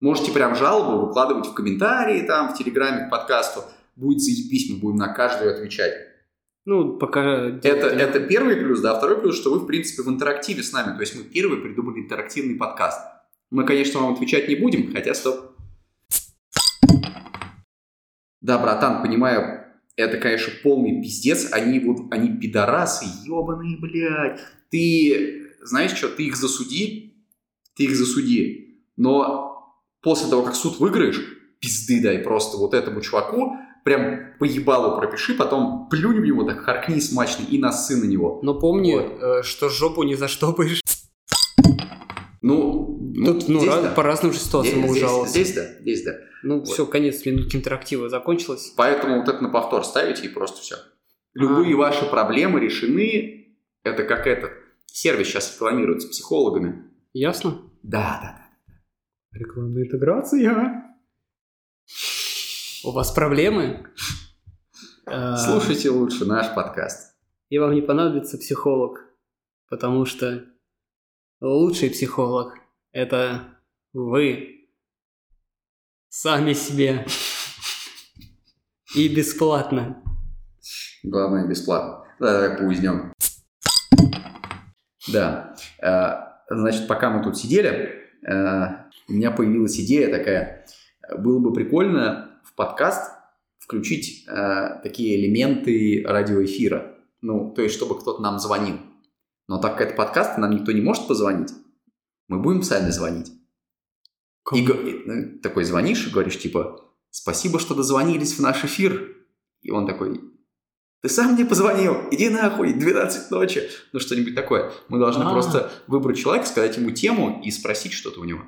Можете прям жалобу выкладывать в комментарии, там, в Телеграме к подкасту. Будет заебись, мы будем на каждую отвечать. Ну, пока... Это, это первый плюс, да. Второй плюс, что вы, в принципе, в интерактиве с нами. То есть мы первый придумали интерактивный подкаст. Мы, конечно, вам отвечать не будем, хотя стоп. Да, братан, понимаю, это, конечно, полный пиздец. Они вот, они пидорасы, ебаные, блядь. Ты, знаешь что, ты их засуди, ты их засуди. Но после того, как суд выиграешь, пизды дай просто вот этому чуваку, прям поебалу пропиши, потом плюнь в него, так харкни смачно и нассы на него. Но помни, Вот. э, что жопу не заштопаешь. Ну, ну, Тут ну, раз- да. по разным же ситуациям Здесь- здесь, здесь да, здесь да. Ну, Вот. все, конец минутки интерактива закончилось. Поэтому вот это на повтор ставите и просто все. Любые А. ваши проблемы решены. Это как этот сервис сейчас рекламируют с психологами. Ясно? Да, да, да. Рекламная интеграция. У вас проблемы? Э, Слушайте лучше наш подкаст. И вам не понадобится психолог, потому что лучший психолог – это вы сами себе. И бесплатно. Главное, бесплатно. Да, давай поузнем. Да. Э, Значит, пока мы тут сидели, э, у меня появилась идея такая. Было бы прикольно в подкаст включить э, такие элементы радиоэфира. Ну, то есть, чтобы кто-то нам звонил. Но так как это подкаст, и нам никто не может позвонить, мы будем сами звонить. И го- и, ну, такой звонишь и говоришь, типа, спасибо, что дозвонились в наш эфир. И он такой, ты сам мне позвонил, иди нахуй, 12 ночи. Ну, что-нибудь такое. Мы должны А. просто выбрать человека, сказать ему тему и спросить что-то у него.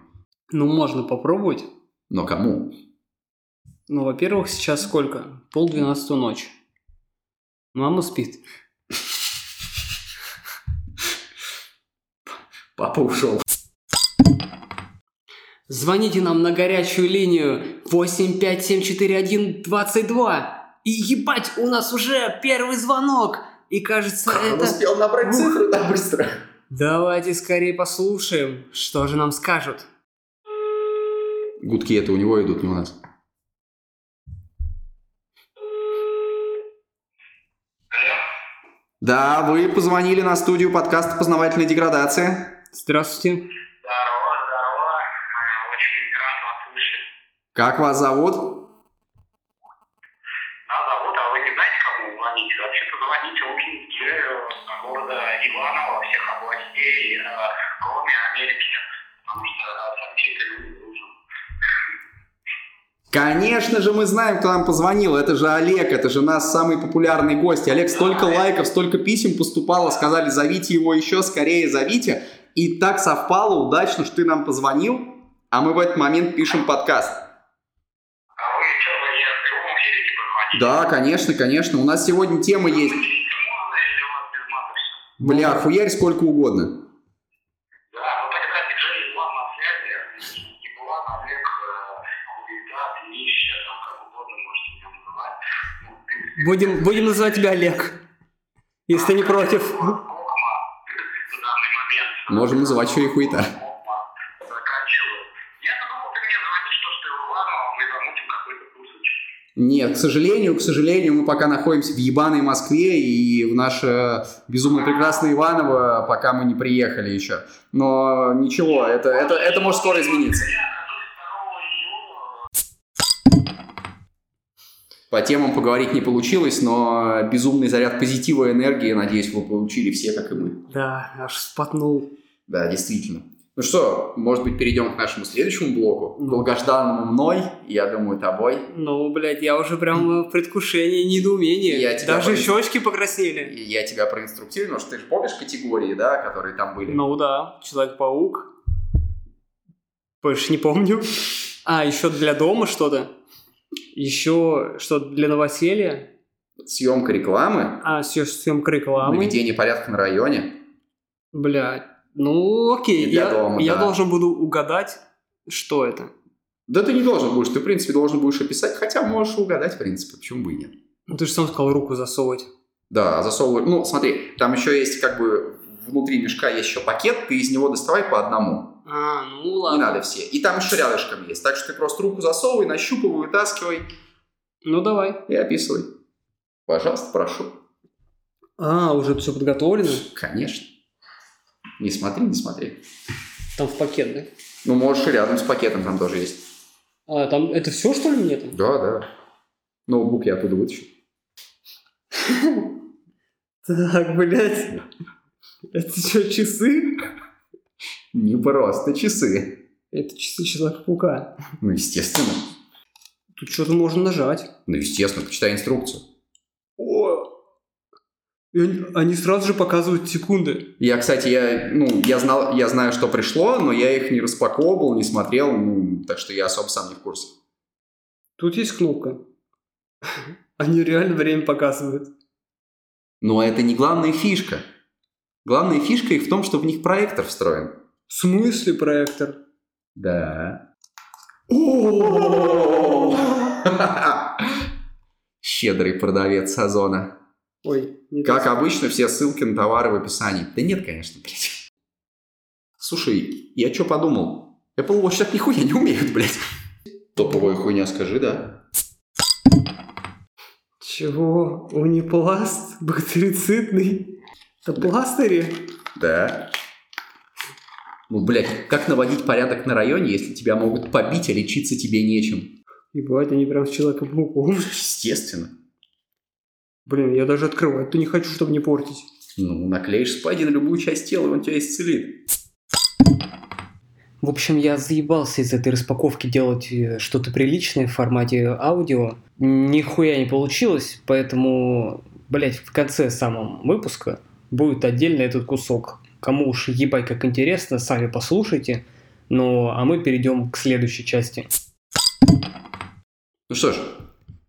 Ну, можно попробовать. Но кому? Ну, во-первых, сейчас сколько? Пол двенадцатого ночи. Мама спит. Папа ушел. Звоните нам на горячую линию 8574122. И ебать, у нас уже первый звонок. И кажется, Он это... успел набрать цифру так быстро. Давайте скорее послушаем, что же нам скажут. Гудки это у него идут, не у нас. Да, вы позвонили на студию подкаста «Познавательная деградация». Здравствуйте. Здорово, здорово. Э, Очень рад вас слышать. Как вас зовут? Нас зовут, а вы вы знаете, кому звоните? Вообще-то звоните Лукинскию города Иваново, всех областей, э, кроме Америки, потому что сообщитель не нужен. Конечно же мы знаем, кто нам позвонил. Это же Олег, это же наш самый популярный гость. Олег, столько лайков, столько писем поступало, сказали, зовите его еще, скорее зовите. И так совпало удачно, что ты нам позвонил, а мы в этот момент пишем подкаст. А вы что, вы не в прямом эфире звоните? Да, конечно, конечно. У нас сегодня тема есть. Включите можно, если у вас без мата всё? Бля, хуярь сколько угодно. Да, тогда диджей Иван на связи, Иван, Олег, Хуета, Днище, там как угодно можете меня называть. В принципе, Будем, будем называть тебя Олег, если ты не против. Можем называть еще и хуета. Тусочек. Нет, к сожалению, к сожалению, мы пока находимся в ебаной Москве и в наше безумно прекрасное Иваново, пока мы не приехали еще. Но ничего, это, это, это может скоро измениться. По темам поговорить не получилось, но безумный заряд позитива и энергии, надеюсь, вы получили все, как и мы. Да, аж спотнул. Да, действительно. Ну что, может быть, перейдем к нашему следующему блоку, Ну. долгожданному мной, я думаю, тобой. Ну, блядь, я уже прям в предвкушении недоумения. Я тебя Даже понял. щечки покраснели. Я тебя проинструктирую, потому что ты же помнишь категории, да, которые там были? Ну да, Человек-паук. Больше не помню. А, еще для дома что-то. Еще что-то для новоселья. Съемка рекламы, А, съ- съемка рекламы. наведение порядка на районе. Блядь. Ну, окей. Я, дома, я да. должен буду угадать, что это. Да ты не должен будешь, ты, в принципе, должен будешь описать, хотя можешь угадать, в принципе, почему бы и нет. Ну, ты же сам сказал руку засовывать. Да, засовывай. Ну, смотри, там еще есть как бы внутри мешка есть еще пакет, ты из него доставай по одному. А, ну Не ладно. надо все. И там еще рядышком есть. Так что ты просто руку засовывай, нащупывай, вытаскивай Ну, давай. и описывай. Пожалуйста, прошу. А, уже все подготовлено? Конечно. Не смотри, не смотри. Там в пакет, да? Ну, можешь и рядом с пакетом там тоже есть. А, там это все, что ли, мне там? Да, да. Ноутбук я оттуда вытащу. Так, блядь. Это что, часы? Не просто часы. Это часы Человека-паука. Ну, естественно. Тут что-то можно нажать. Ну, естественно, почитай инструкцию. О! Они, они сразу же показывают секунды. Я, кстати, я, ну, я, знал, я знаю, что пришло, но я их не распаковывал, не смотрел, ну, так что я особо сам не в курсе. Тут есть кнопка. Они реально время показывают. Но это не главная фишка. Главная фишка их в том, что в них проектор встроен. В смысле проектор? Да. Щедрый продавец Озона. Ой, не Как обычно, все ссылки на товары в описании. Да нет, конечно, блядь. Слушай, я что подумал? Apple Watch так нихуя не умеют, блядь. Топовая хуйня, скажи, да? Чего? Унипласт? Бактерицидный? Это пластыри? Да. Ну, блядь, как наводить порядок на районе, если тебя могут побить, а лечиться тебе нечем? Ебать, они прям с Человеком-пауком. Естественно. Блин, я даже открывать-то не хочу, чтобы не портить. Ну, наклеишь спади на любую часть тела, и он тебя исцелит. В общем, я заебался из этой распаковки делать э, что-то приличное в формате аудио. Нихуя не получилось, поэтому, блять, в конце самого выпуска будет отдельно этот кусок. Кому уж ебать как интересно, сами послушайте. Ну, а мы перейдем к следующей части. Ну что ж,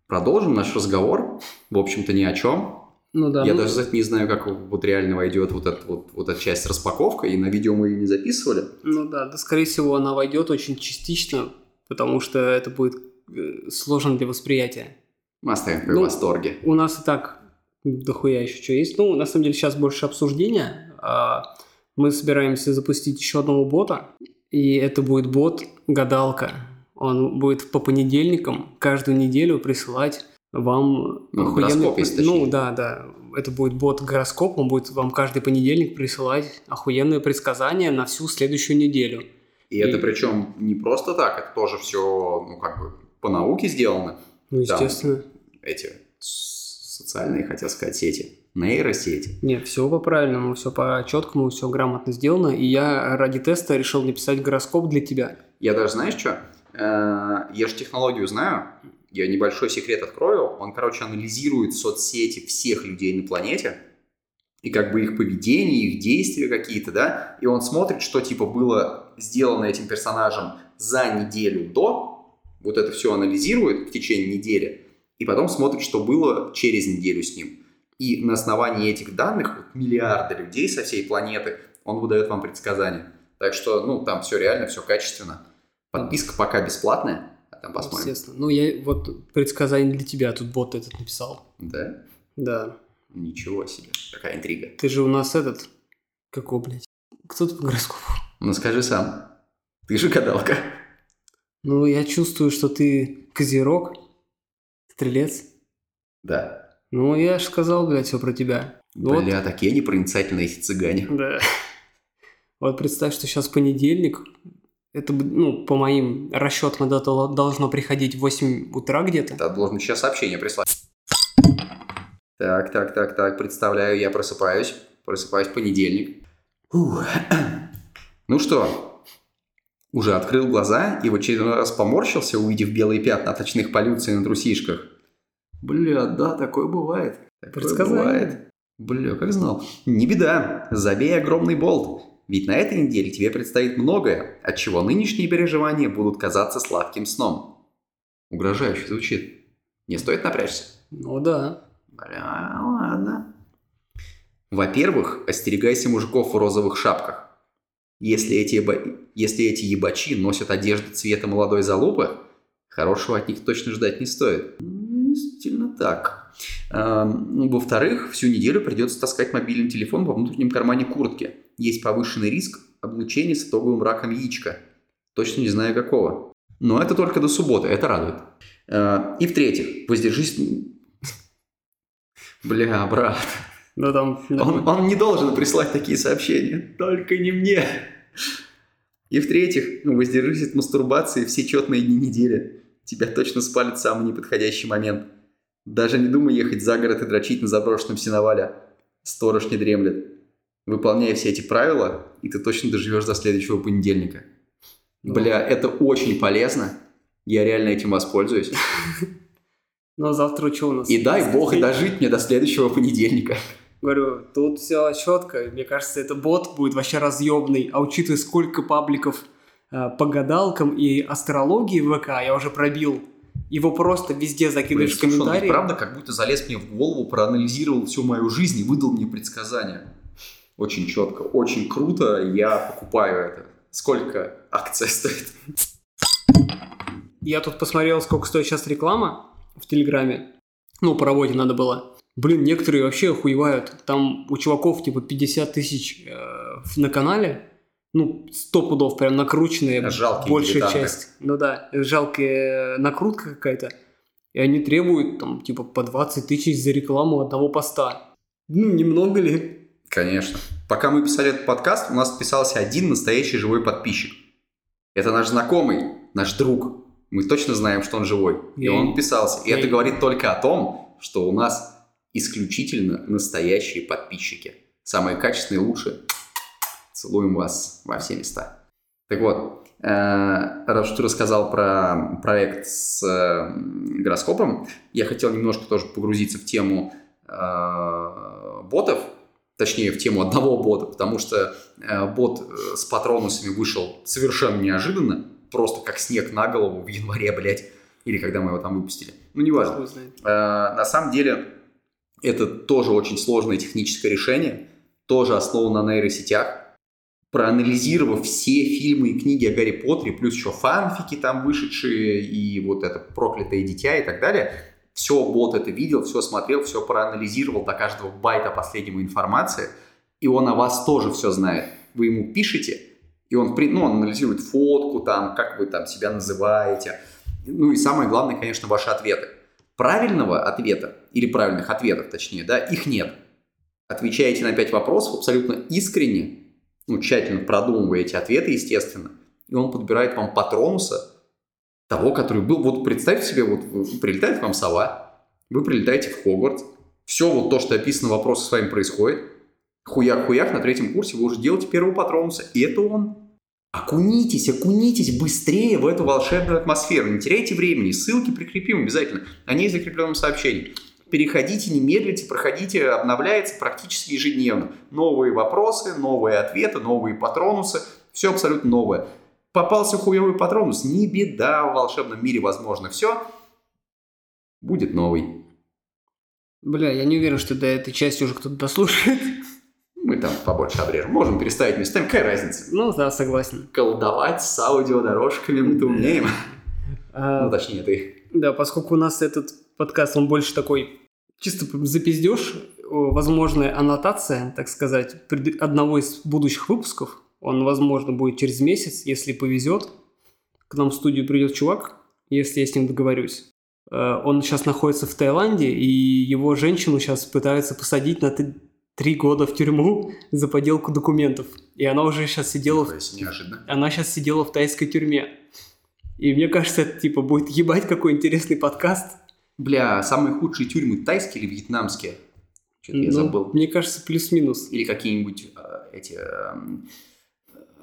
продолжим наш разговор. В общем-то, ни о чем. Ну да. Я ну, даже кстати, не знаю, как вот реально войдет вот эта, вот, вот эта часть распаковка, и на видео мы ее не записывали. Ну да, да, скорее всего, она войдет очень частично, потому что это будет э, сложно для восприятия. Мы оставим в Ну, восторге. У нас и так дохуя еще что есть. Ну, на самом деле, сейчас больше обсуждения. А, Мы собираемся запустить еще одного бота, и это будет бот-гадалка. Он будет по понедельникам каждую неделю присылать вам Ну, точнее. Ну, да, да. Это будет бот-гороскоп, он будет вам каждый понедельник присылать охуенные предсказания на всю следующую неделю. И это и- причем не просто так, это тоже все, ну, как бы по науке сделано. Ну, естественно. Эти с- Социальные, хотел сказать, сети. Нейросети. Не, все по правильному, все по четкому, все грамотно сделано. И я ради теста решил написать гороскоп для тебя. Я даже, знаешь что? Э, Я же технологию знаю. Я небольшой секрет открою. Он, короче, анализирует соцсети всех людей на планете. И как бы их поведение, их действия какие-то, да? И он смотрит, что типа было сделано этим персонажем за неделю до. Вот это все анализирует в течение недели. И потом смотрит, что было через неделю с ним. И на основании этих данных, вот миллиарды людей со всей планеты, он выдает вам предсказания. Так что, ну, там все реально, все качественно. Подписка пока бесплатная, а там посмотрим. Естественно. Ну, я вот предсказание для тебя тут бот этот написал. Да? Да. Ничего себе. Какая интрига. Ты же у нас этот... Какой, блядь? Кто ты по гороскопу? Ну, скажи сам. Ты же гадалка. Ну, я чувствую, что ты козерог, стрелец. Да. Ну, я же сказал, блядь, все про тебя. Вот. Бля, такие непроницательные эти цыгане. Да. Вот представь, что сейчас понедельник. Это, ну, по моим расчетам, это дол- должно приходить в 8 утра где-то. Да, должен сейчас сообщение прислать. Так, так, так, так, представляю, я просыпаюсь. Просыпаюсь в понедельник. Фух. Ну что, уже открыл глаза и в очередной раз поморщился, увидев белые пятна от очных полюций на трусишках. Бля, да, такое бывает. Такое Предсказание. бывает. Бля, как знал. Не беда, забей огромный болт. Ведь на этой неделе тебе предстоит многое, от чего нынешние переживания будут казаться сладким сном. Угрожающе звучит. Не стоит напрячься? Ну да. Бля, ладно. Во-первых, остерегайся мужиков в розовых шапках. Если эти, еба- Если эти ебачи носят одежду цвета молодой залупы, хорошего от них точно ждать не стоит. Так. Эм, Во-вторых, всю неделю придется таскать мобильный телефон во внутреннем кармане куртки. Есть повышенный риск облучения с итоговым раком яичка. Точно не знаю какого. Но это только до субботы, это радует. Э, И в-третьих, воздержись... Бля, брат, Ну там... он, он не должен прислать такие сообщения. Только не мне. И в-третьих, ну, воздержись от мастурбации все четные дни недели. Тебя точно спалит самый неподходящий момент. Даже не думай ехать за город и дрочить на заброшенном сеновале. Сторож не дремлет. Выполняй все эти правила, и ты точно доживешь до следующего понедельника. Ну. Бля, это очень полезно. Я реально этим воспользуюсь. Но завтра что у нас? И дай бог Воскресенье. дожить мне до следующего понедельника. Говорю, тут все четко. Мне кажется, это бот будет вообще разъемный. А учитывая, сколько пабликов э, по гадалкам и астрологии в ВК я уже пробил, его просто везде Блин, закидываешь в слушай, он ведь комментарии. правда как будто залез мне в голову, проанализировал всю мою жизнь и выдал мне предсказания. Очень четко, очень круто, я покупаю это. Сколько акция стоит? Я тут посмотрел, сколько стоит сейчас реклама в Телеграме. Ну, по работе надо было. Блин, некоторые вообще охуевают. Там у чуваков типа 50 тысяч э, в- на канале. Ну, сто пудов прям накрученные. Жалкие большая дилетанты. часть. Ну да, жалкая накрутка какая-то. И они требуют там типа по 20 тысяч за рекламу одного поста. Ну, немного ли? Конечно. Пока мы писали этот подкаст, у нас подписался один настоящий живой подписчик. Это наш знакомый, наш друг. Мы точно знаем, что он живой. И Я- он подписался. И я- это говорит только о том, что у нас исключительно настоящие подписчики. Самые качественные, лучшие. Целуем вас во все места. Так вот, э, раз уж ты рассказал про проект с э, гороскопом, я хотел немножко тоже погрузиться в тему э, ботов, точнее в тему одного бота, потому что бот с патронусами вышел совершенно неожиданно, просто как снег на голову в январе, блядь, или когда мы его там выпустили. Ну, неважно. На самом деле, это тоже очень сложное техническое решение, тоже основано на нейросетях. Проанализировав все фильмы и книги о Гарри Поттере, плюс еще фанфики там вышедшие, и вот это проклятое дитя и так далее, все бот это видел, все смотрел, все проанализировал до каждого байта последнего информации, и он о вас тоже все знает. Вы ему пишете, и он, ну, он анализирует фотку, там, как вы там себя называете. Ну и самое главное, конечно, ваши ответы. Правильного ответа, или правильных ответов, точнее, да, их нет. Отвечаете на пять вопросов абсолютно искренне, ну, тщательно продумывая эти ответы, естественно, и он подбирает вам патронуса, того, который был. Вот представьте себе, вот прилетает вам сова, вы прилетаете в Хогвартс, Все вот то, что описано в вопросе с вами происходит. Хуяк-хуяк, на третьем курсе вы уже делаете первого патронуса. И это он. Окунитесь, окунитесь быстрее в эту волшебную атмосферу. Не теряйте времени. Ссылки прикрепим обязательно. Они в закрепленном сообщении. Переходите, не медлите, проходите, обновляется практически ежедневно. Новые вопросы, новые ответы, новые патронусы. Все абсолютно новое. Попался хуевый патронус, не беда, в волшебном мире возможно все. Будет новый. Бля, я не уверен, что до этой части уже кто-то дослушает. Мы там побольше обрежем. Можем переставить местами, какая разница? Ну да, согласен. Колдовать с аудиодорожками мы-то умеем. А, Ну, точнее, ты. Да, поскольку у нас этот подкаст, он больше такой чисто запиздеж, возможная аннотация, так сказать, одного из будущих выпусков. Он, возможно, будет через месяц, если повезет. К нам в студию придет чувак, если я с ним договорюсь. Э, Он сейчас находится в Таиланде, и его женщину сейчас пытаются посадить на три года в тюрьму за подделку документов. И она уже сейчас сидела в неожиданно. она сейчас сидела в тайской тюрьме. И мне кажется, это типа будет ебать какой интересный подкаст. Бля, самые худшие тюрьмы тайские или вьетнамские? Что-то я Ну, забыл. Мне кажется, плюс-минус. Или какие-нибудь э, эти эм,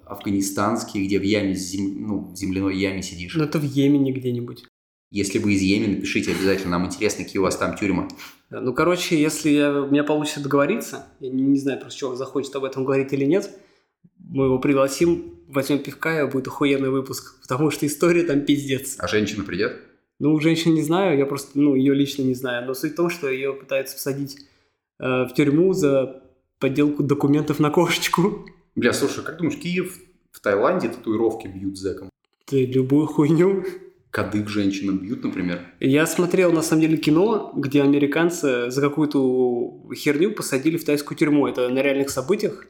афганистанские, где в яме, зем- ну, в земляной яме сидишь. Ну, это в Йемене где-нибудь. Если вы из Йемена, пишите обязательно, нам интересно, какие у вас там тюрьмы. Да, ну, короче, если я- у меня получится договориться, я не, не знаю, просто чувак захочет об этом говорить или нет, мы его пригласим, возьмем пивка, и будет охуенный выпуск, потому что история там пиздец. А женщина придет? Ну, женщин не знаю, я просто, ну, ее лично не знаю, но суть в том, что ее пытаются посадить э, в тюрьму за подделку документов на кошечку. Бля, слушай, как думаешь, Киев в Таиланде татуировки бьют зэком? Ты любую хуйню Кадык женщинам бьют, например? Я смотрел, на самом деле, кино, где американцы за какую-то херню посадили в тайскую тюрьму. Это на реальных событиях.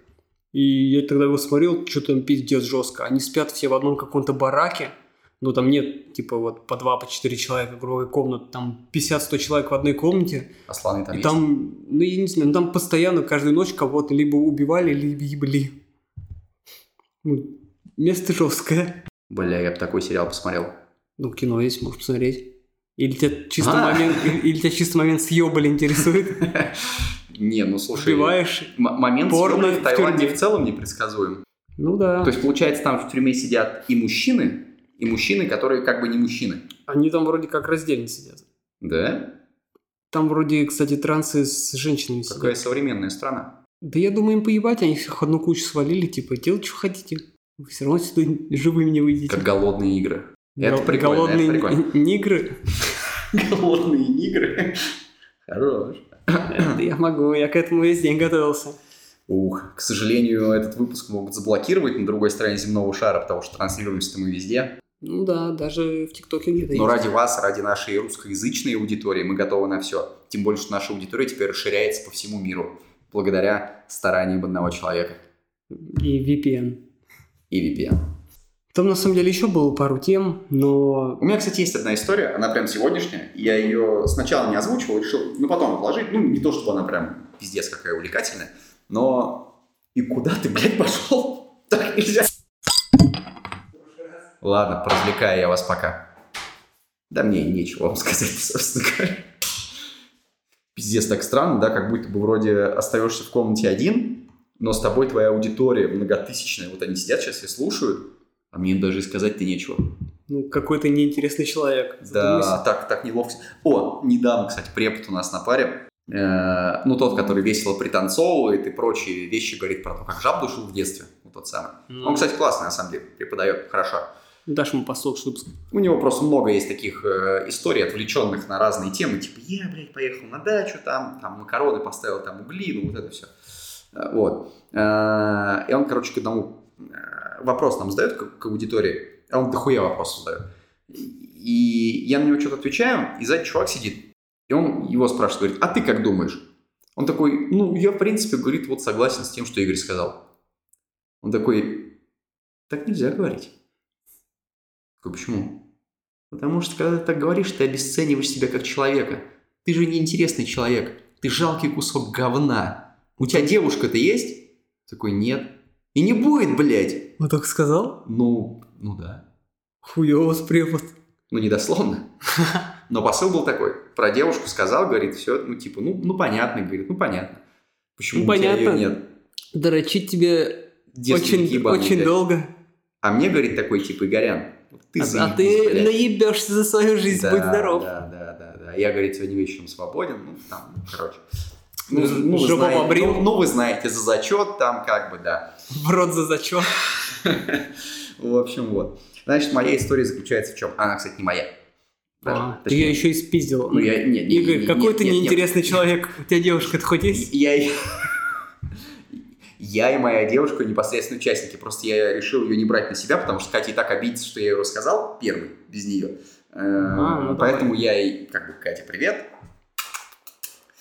И я тогда его смотрел, что там пиздец жестко. Они спят все в одном каком-то бараке. Ну, там нет, типа, вот по два, по четыре человека, грубо говоря, комнат. Там 50-100 человек в одной комнате. А слоны там и есть? там, ну, я не знаю, ну, там постоянно каждую ночь кого-то либо убивали, либо ебли. Ну, место жесткое. Бля, я бы такой сериал посмотрел. Ну, кино есть, можешь посмотреть. Или тебя чисто А. момент, или, тебя чисто момент съебали интересует. Не, ну слушай, Убиваешь. момент порно в Таиланде в целом непредсказуем. Ну да. То есть, получается, там в тюрьме сидят и мужчины, и мужчины, которые как бы не мужчины. Они там вроде как раздельно сидят. Да? Там вроде, кстати, трансы с женщинами Какая сидят. современная страна. Да я думаю, им поебать, они всех одну кучу свалили, типа, делать, что хотите. Вы все равно сюда живыми не выйдете. Как голодные игры. Это Гол- прикольно, Голодные это прикольно. нигры. Голодные игры. Хорош. Это я могу, я к этому весь день готовился. Ух, к сожалению, этот выпуск могут заблокировать на другой стороне земного шара, потому что транслируемся мы везде. Ну да, даже в ТикТоке где-то Но есть. ради вас, ради нашей русскоязычной аудитории мы готовы на все. Тем более, что наша аудитория теперь расширяется по всему миру благодаря стараниям одного человека И VPN. и VPN. Там на самом деле еще было пару тем, но У меня, кстати, есть одна история, она прям сегодняшняя. Я ее сначала не озвучивал, решил, ну, потом отложить. Ну, не то, чтобы она прям пиздец какая увлекательная, но... И куда ты, блядь, пошел? Так нельзя. Ладно, поразвлекаю я вас пока. Да мне и нечего вам сказать, собственно говоря. Пиздец, так странно, да, как будто бы вроде остаешься в комнате один, но с тобой твоя аудитория многотысячная. Вот они сидят сейчас и слушают, а мне даже и сказать-то нечего. ну, какой-то неинтересный человек. Да, Задумайся. так, так неловко. О, недавно, кстати, препод у нас на паре. Э, ну, тот, который весело пританцовывает и прочие вещи говорит про то, как жаб душил в детстве. Вот тот самый. Ну, Он, кстати, классный, на самом деле, преподает хорошо. Дашь ему послушать выпуск. У него просто много есть таких э, историй, отвлеченных на разные темы. Типа, я, блядь, поехал на дачу, там, там макароны поставил, там угли, ну, вот это все. Вот. Э, И он, короче, к одному э, вопрос нам задает, к, к аудитории, а он дохуя вопрос задает. И я на него что-то отвечаю, и сзади чувак сидит. И он его спрашивает, говорит, а ты как думаешь? Он такой, ну, я, в принципе, говорит, вот согласен с тем, что Игорь сказал. Он такой, так нельзя говорить. Почему? Потому что, когда ты так говоришь, ты обесцениваешь себя как человека. Ты же неинтересный человек. Ты жалкий кусок говна. У тебя девушка-то есть? Такой, нет. И не будет, блядь. Он так сказал? Ну, ну да. Хуёво с препод. Ну, не дословно. Но посыл был такой. Про девушку сказал, говорит, все, ну, типа, ну, ну понятно, говорит, ну, понятно. Почему Ну, у тебя понятно. её нет? Дрочить тебе Девственники очень, ебаные, очень долго. А мне, говорит, такой, типа, Игорян, ты А- а, заебись, ты блядь. наебешься за свою жизнь, Да, будь здоров. Да, да, да, да. Я, говорит, сегодня вечером свободен, ну, там, короче. Ну, вы жопу знаете, побрил. ну, ну, вы знаете, за зачет там как бы, да. В рот за зачет. В общем, вот. Значит, моя история заключается в чем? Она, кстати, не моя. Даже, А, Ты ее еще и спиздил. Ну, я, не, не, Игорь, не, какой не, ты нет, нет. неинтересный человек. У тебя девушка-то хоть есть? Я, я и моя девушка непосредственно участники. Просто я решил ее не брать на себя, потому что Катя и так обидится, что я ее рассказал первый, без нее. Э, ну Поэтому я и, как бы, Катя, привет.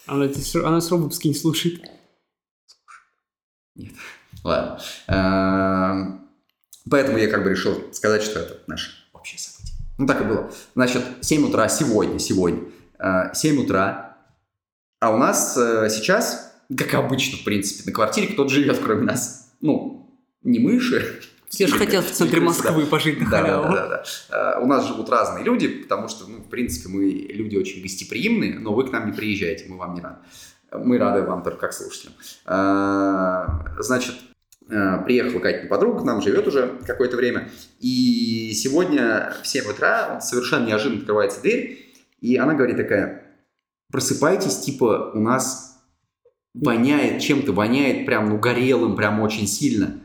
Она, она равно выпуски не слушает. Ладно. Эм, Поэтому я как бы решил сказать, что это наше общее событие. Ну, так и было. Значит, 7 утра сегодня, сегодня, э, 7 утра, а у нас э, сейчас, как обычно, в принципе, на квартире кто-то живет, кроме нас. Ну, не мыши. Все же хотят в центре Да. Москвы пожить на Да, халяву. да, да, да. У нас живут разные люди, потому что, ну, в принципе, мы люди очень гостеприимные, но вы к нам не приезжаете, мы вам не рады. Мы рады вам только как слушателям. Э, Значит, э, приехала Катя подруга, к нам живет уже какое-то время, и сегодня в 7 утра совершенно неожиданно открывается дверь, и она говорит такая, просыпайтесь, типа, у нас воняет чем-то, воняет прям, ну, горелым, прям очень сильно.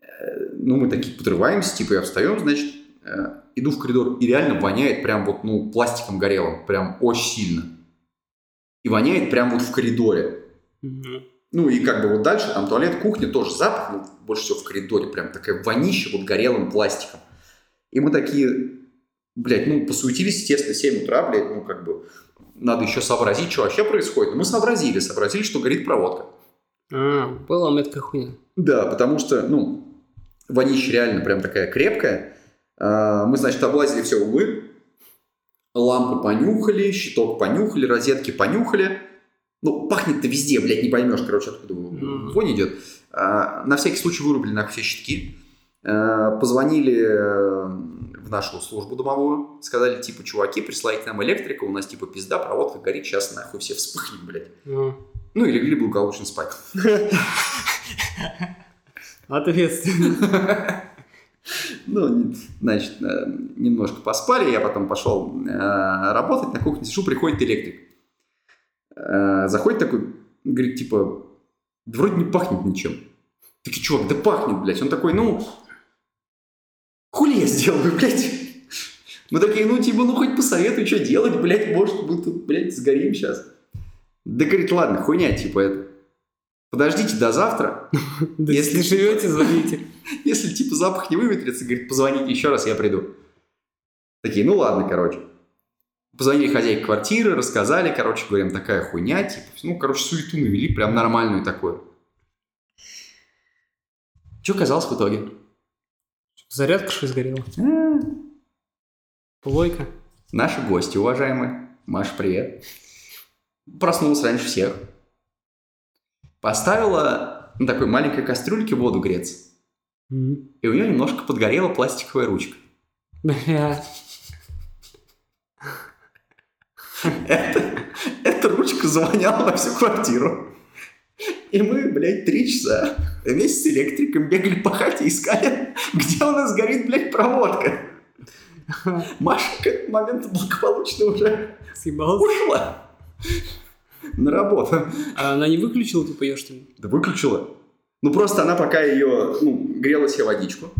Э, Ну, мы такие подрываемся, типа, я встаем, значит, э, иду в коридор, и реально воняет прям вот, ну, пластиком горелым, прям очень сильно. И воняет прям вот в коридоре. Ну, и как бы вот дальше, там туалет, кухня, тоже запах, ну, больше всего в коридоре, прям такая вонища вот горелым пластиком. И мы такие, блядь, ну, посуетились, естественно, 7 утра, блядь, ну, как бы, надо еще сообразить, что вообще происходит. Мы сообразили, сообразили, что горит проводка. А, была такая хуйня. Да, потому что, ну, вонища реально прям такая крепкая. А, Мы, значит, облазили все углы, лампы понюхали, щиток понюхали, розетки понюхали. Ну, пахнет-то везде, блядь, не поймешь, короче, откуда Мгм. вонь идет. А, На всякий случай вырубили нахуй все щитки. А, Позвонили э, в нашу службу домовую, сказали, типа, чуваки, присылайте нам электрика, у нас, типа, пизда, проводка горит, сейчас нахуй все вспыхнем, блядь. А. Ну, и легли благополучно спать. Ответственно. Ну, значит, э, немножко поспали, я потом пошел э, работать, на кухне сижу, приходит электрик. Э, Заходит такой, говорит, типа, вроде не пахнет ничем. Такие, чувак, да пахнет, блядь. Он такой, ну, хули я сделаю, блядь? Мы такие, ну, типа, ну, хоть посоветуй, что делать, блядь, может, мы тут, блядь, сгорим сейчас. Да, говорит, ладно, хуйня, типа, это. Подождите до завтра, Если- Если живете, звоните. если типа запах не выветрится, говорит, позвоните еще раз, я приду. Такие, ну ладно, короче. Позвонили хозяйке квартиры, рассказали, короче, говорим, такая хуйня, типа, ну, короче, суету навели, прям нормальную такую. Что казалось в итоге? Зарядка что сгорела? Плойка. Наши гости, уважаемые. Маша, привет. Проснулась раньше всех. Поставила на такой маленькой кастрюльке воду греться. Мгм. И у нее немножко подгорела пластиковая ручка. Бля. Эта ручка завоняла на всю квартиру. И мы, блядь, три часа вместе с электриком бегали по хате и искали, где у нас горит, блядь, проводка. Маша к этому моменту благополучно уже Съебался. ушла на работу. А она не выключила, типа, ее что ли? Да выключила. Ну, просто она пока ее, ну, грела себе водичку.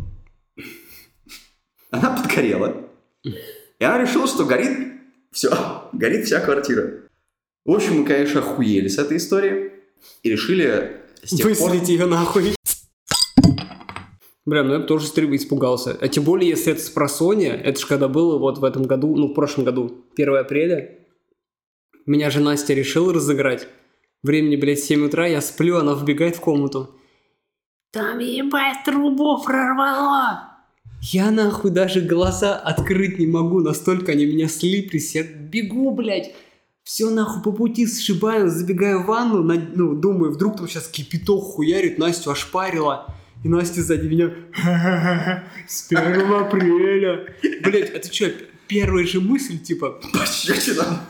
Она подгорела. И она решила, что горит все, горит вся квартира. В общем, мы, конечно, охуели с этой историей. И решили с тех пор... Выселить ее нахуй. Бля, ну я бы тоже стрельбы испугался. А тем более, если это с просонья, это же когда было вот в этом году, ну, в прошлом году, 1 апреля, меня же Настя решила разыграть. Времени, блядь, 7 утра, я сплю, она вбегает в комнату. Там, ебать, трубу прорвало! Я нахуй даже глаза открыть не могу, настолько они меня слиплись. Я бегу, блядь, все нахуй по пути сшибаю, забегаю в ванну, на- ну, думаю, вдруг там сейчас кипяток хуярит, Настю ошпарила. И Настя сзади меня, с 1 апреля. Блять, это что, первая же мысль, типа, Пощечина.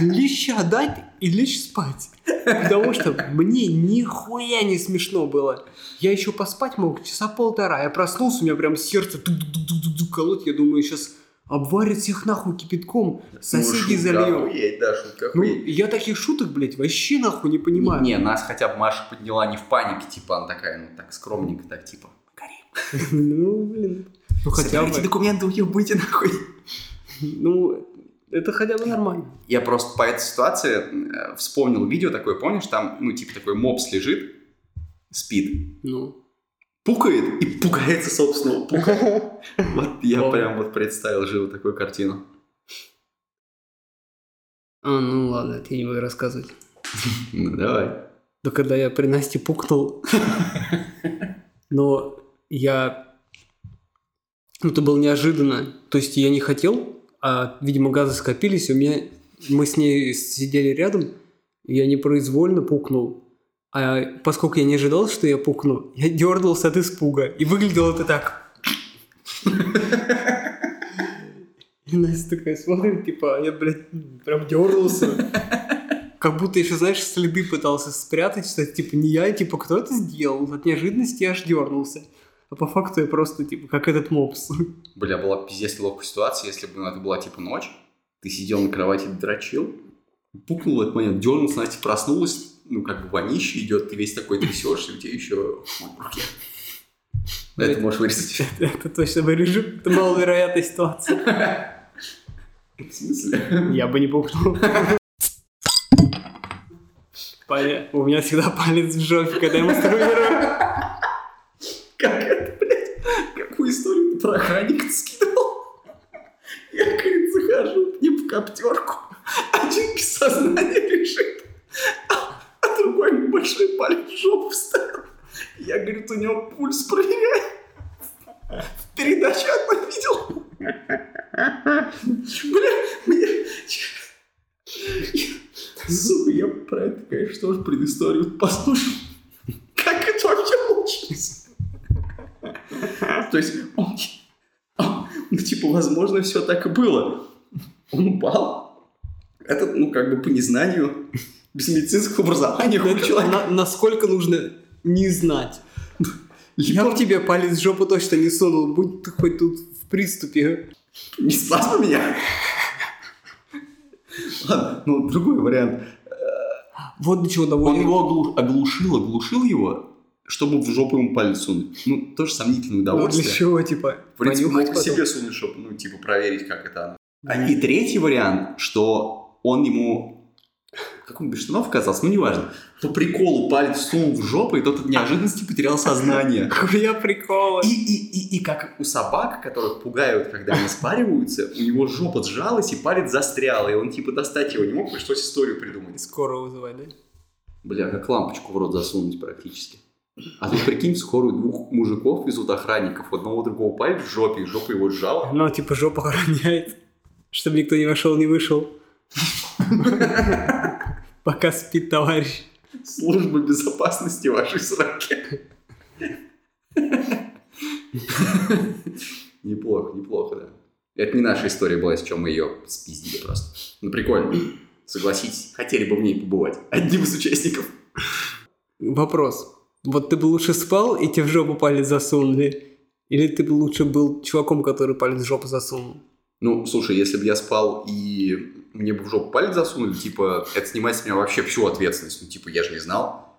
леща дать и лечь спать. Потому что мне нихуя не смешно было. Я еще поспать мог часа полтора. Я проснулся, у меня прям сердце колоть. Я думаю, сейчас обварят всех нахуй кипятком. Соседей Ну, шутка зальем. охуеть, да, шутка Ну, я таких шуток, блядь, вообще нахуй не понимаю. Не, нас хотя бы Маша подняла не в панике, типа, она такая, ну, так скромненько, так, типа, Карим, Ну, блин. Ну, хотя бы. документы, уебайте нахуй. Ну, это хотя бы нормально. Я просто по этой ситуации э, вспомнил видео такое, помнишь, там, ну, типа, такой мопс лежит, спит, Ну. Пукает и пугается собственного пука. Вот я прям вот представил живо такую картину. А, ну ладно, я не буду рассказывать. Ну, давай. Да когда я при Насте пукнул. Но я... Ну, это было неожиданно. То есть я не хотел, а, видимо, газы скопились, у меня... Мы с ней сидели рядом, я непроизвольно пукнул. А поскольку я не ожидал, что я пукну, я дернулся от испуга. И выглядело это так. И Настя такая смотрит, типа, а я, блядь, прям дернулся. Как будто еще, знаешь, следы пытался спрятать, что типа, не я, типа, кто это сделал? От неожиданности я аж дернулся. А по факту я просто, типа, как этот мопс. Бля, была бы пиздец неловкая ситуация, если бы ну, это была типа ночь, ты сидел на кровати, дрочил, пукнул этот момент, дернулся, Настя проснулась, ну, как бы вонище идет, ты весь такой трясешься, у тебя еще хуй в руке. Это можешь вырезать. Это точно вырежу. Это маловероятная ситуация. В смысле? Я бы не пукнул. У меня всегда палец в жопе, когда я мастурбирую. Как это, блядь? Какую историю ты про охранника скидывал? Я, говорит, захожу к ним в коптерку, один без сознания лежит, а, другой большой палец в жопу вставил. Я, говорит, у него пульс проверяю. В передаче одно видел. Бля, мне... Сука, я про это, конечно, тоже предысторию послушал. Как это вообще получилось? То есть, он, ну, типа, возможно, все так и было. Он упал. Это, ну, как бы по незнанию, без медицинского образования хуй человек. на- насколько нужно не знать. Я бы тебе палец в жопу точно не сунул, будь ты хоть тут в приступе. Не спас бы меня. Ладно, ну, другой вариант. Вот до чего Он доводит. его оглу- оглушил, оглушил его, чтобы в жопу ему палец сунуть. Ну, тоже сомнительное Ну, для удовольствие. чего, типа? В принципе, мог потом? себе сунуть, чтобы, ну, типа, проверить, как это оно. А и третий вариант, что он ему, как он без штанов оказался, ну, неважно, по приколу палец сунул в жопу, и тот от неожиданности потерял сознание. Хуя прикола. И, и, и, и как у собак, которых пугают, когда они спариваются, у него жопа сжалась, и палец застрял, и он, типа, достать его не мог, пришлось историю придумать. Скоро вызывай, да? Бля, как лампочку в рот засунуть практически. А тут, прикинь, скорую двух мужиков везут охранников, одного другого палец в жопе, и жопа его сжала. Ну, типа, жопа охраняет. Чтобы никто не вошел, не вышел. Пока спит товарищ. Служба безопасности вашей сраки. Неплохо, неплохо, да. Это не наша история была, с чем мы ее спиздили просто. Ну, прикольно. Согласитесь, хотели бы в ней побывать. Одним из участников. Вопрос. Вот ты бы лучше спал, и тебе в жопу палец засунули? Или ты бы лучше был чуваком, который палец в жопу засунул? Ну, слушай, если бы я спал и мне бы в жопу палец засунули, типа, это снимает с меня вообще всю ответственность. Ну, типа, я же не знал.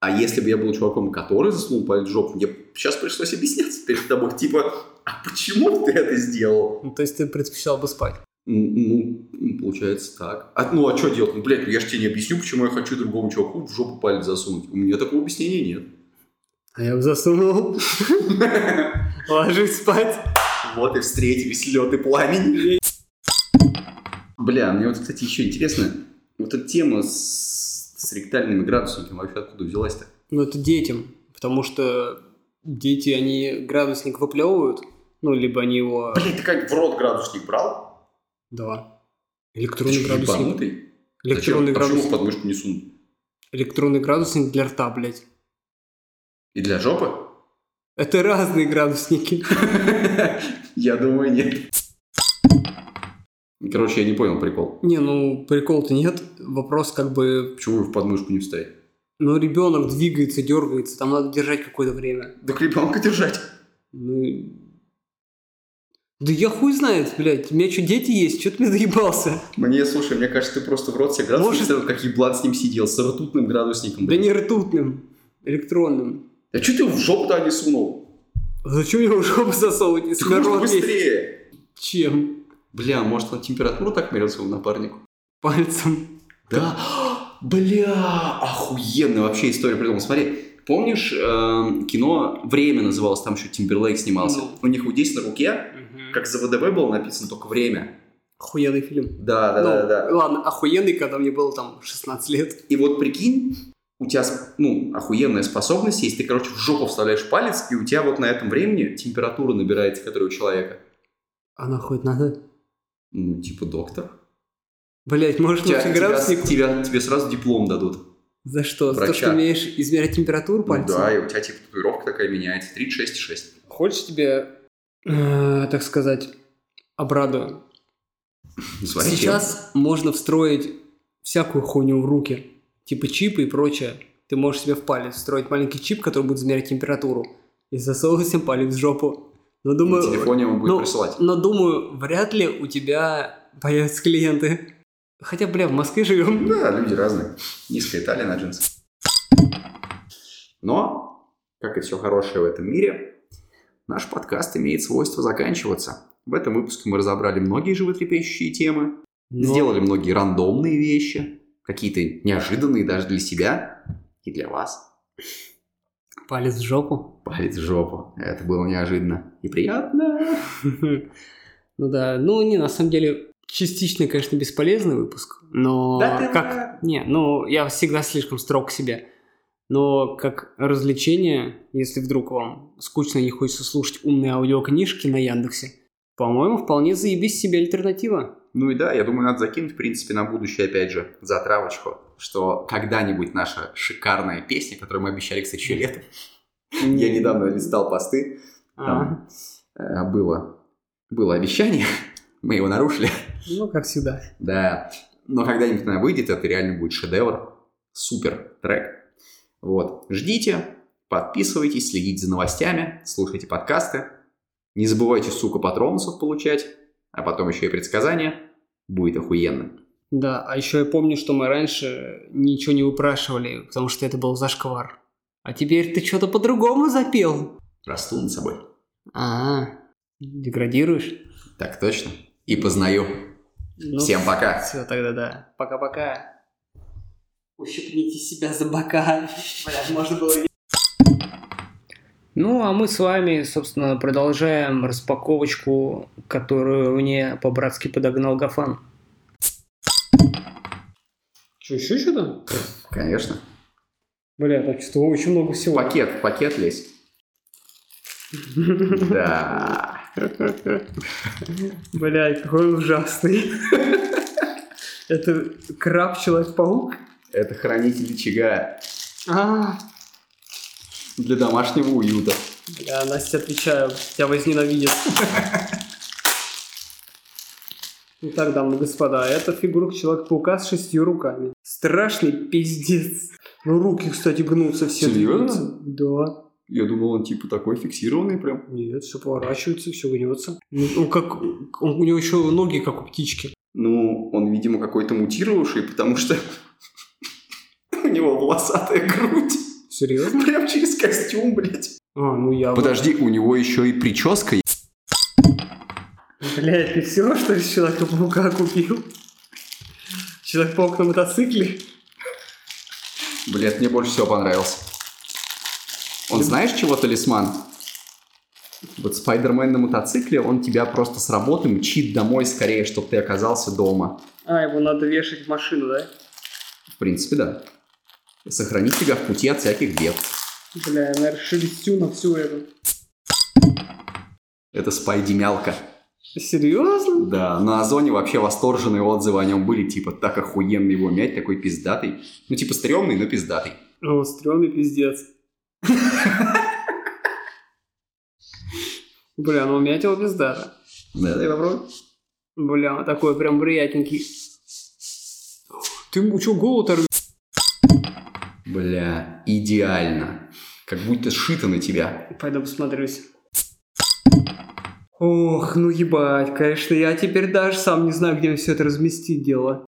А если бы я был чуваком, который засунул палец в жопу, мне сейчас пришлось объясняться перед тобой, типа, а почему ты это сделал? Ну, то есть ты предпочитал бы спать? Ну, получается так. А, ну, а что делать? Ну, блядь, ну я же тебе не объясню, почему я хочу другому чуваку в жопу палец засунуть. У меня такого объяснения нет. А я бы засунул. Ложись спать. Вот и встретились лед и пламень. Бля, мне вот, кстати, еще интересно, вот эта тема с, с ректальными градусниками вообще откуда взялась-то? Ну, это детям. Потому что дети, они градусник выплевывают. Ну, либо они его... Блядь, ты как в рот градусник брал? Да. Ты Электронный что, градусник. ебанутый? Электронный Зачем? А почему в градусник. подмышку не сунут? Электронный градусник для рта, блядь. И для жопы? Это разные градусники. Я думаю, нет. Короче, я не понял прикол. Не, ну прикол-то нет. Вопрос как бы... Почему в подмышку не вставить? Ну, ребенок двигается, дергается, там надо держать какое-то время. Так ребенка держать. Ну... Да я хуй знает, блядь. У меня что, дети есть? Что ты мне заебался? Мне, слушай, мне кажется, ты просто в рот себе градусник Может- ставил, как еблан с ним сидел, с ртутным градусником. Да не ртутным, электронным. А что ты в жопу-то не сунул? Зачем его в жопу засовывать, Ты есть? быстрее. Чем? Бля, может он температуру так мерил своему напарнику? Пальцем. Да? Бля, охуенная вообще история придумал. Смотри, помнишь, эм, кино «Время» называлось, там еще Тимберлейк снимался? Ну. У них вот здесь на руке, как за ВДВ было написано только «Время». Охуенный фильм. Да, да, Ну, да, да. Ладно, охуенный, когда мне было там 16 лет. И вот прикинь, у тебя, ну, охуенная способность есть, ты, короче, в жопу вставляешь палец, и у тебя вот на этом времени температура набирается, которая у человека. А нахуй это надо? Ну, типа доктор. Блять, может, Тебя, лучше тебя- градусник? тебя- тебе сразу диплом дадут. За что? За то, Врача. что умеешь измерять температуру Ну пальцем? да, и у тебя типа татуировка такая меняется. 36,6. Хочешь тебе, э, так сказать, обрадую? Смотри, Сейчас можно встроить всякую хуйню в руки, типа чипы и прочее. Ты можешь себе в палец встроить маленький чип, который будет измерять температуру, и засовывать себе палец в жопу. Но на думаю, телефоне он будет ну, присылать. но думаю, вряд ли у тебя появятся клиенты. Хотя, бля, в Москве живем. Да, люди разные. Низкая талия на джинсы. Но, как и все хорошее в этом мире, наш подкаст имеет свойство заканчиваться. В этом выпуске мы разобрали многие животрепещущие темы, Но- сделали многие рандомные вещи, какие-то неожиданные даже для себя и для вас. Палец в жопу. Палец в жопу. Это было неожиданно и приятно. Ну да, ну не, на самом деле, частично, конечно, бесполезный выпуск, но Да ты как... Не, ну я всегда слишком строг к себе. Но как развлечение, если вдруг вам скучно и не хочется слушать умные аудиокнижки на Яндексе, по-моему, вполне заебись себе альтернатива. Ну и да, я думаю, надо закинуть, в принципе, на будущее, опять же, затравочку, что когда-нибудь наша шикарная песня, которую мы обещали, кстати, еще летом, я недавно листал посты, там э, было, было обещание, мы его нарушили, ну, как всегда. да, но когда-нибудь она выйдет, это реально будет шедевр, супер трек. Вот, ждите, подписывайтесь, следите за новостями, слушайте подкасты, не забывайте, сука, патронусов получать, а потом еще и предсказания, будет охуенно. Да, а еще я помню, что мы раньше ничего не выпрашивали, потому что это был зашквар. А теперь ты что-то по-другому запел. Расту над собой. А, деградируешь? Так точно. И познаю. Ну, Всем пока. Все, тогда да. Пока-пока. Ущипните себя за бока. Бля, можно было... Ну, а мы с вами, собственно, продолжаем распаковочку, которую мне по-братски подогнал Гафан. Что, еще что-то? Конечно. Бля, так что очень много всего. пакет, в пакет лезь. Да. Блядь, какой ужасный. Это краб Человек-паук? Это хранитель очага А, для домашнего уюта. бля, Настя, отвечаю, тебя возненавидят. Итак, дамы и господа, это фигурка Человека-паука с шестью руками. Страшный пиздец. Ну, руки, кстати, гнутся все. Серьезно? Да. Я думал, он типа такой фиксированный прям. Нет, все поворачивается, все гнется. Ну, он как... он- у него еще ноги, как у птички. Ну, он, видимо, какой-то мутировавший, потому что у него волосатая грудь. Серьезно? Прям через костюм, блядь. А, ну я... Подожди, у него еще и прическа Блядь, ты все, что ли, с Человека-паука купил? Человек-паук на мотоцикле? Блядь, мне больше всего понравился. Он знаешь, чего талисман? Вот Спайдермен на мотоцикле, он тебя просто с работы мчит домой скорее, чтобы ты оказался дома. А, его надо вешать в машину, да? В принципе, да. Сохранить тебя в пути от всяких бед. Бля, я, наверное, шелестю на всю эту. Это Спайди-мялка. Серьезно? Да, на Озоне вообще восторженные отзывы о нем были, типа, так охуенно его мять, такой пиздатый. Ну, типа, стрёмный, но пиздатый. О, стрёмный пиздец. Бля, ну умять его пиздата. Да, дай попробуй. Бля, такой прям приятненький. Ты что, голод орёшь? Бля, идеально. Как будто сшито на тебя. Пойду посмотрюсь. Ох, ну ебать, конечно, я теперь даже сам не знаю, где все это разместить дело.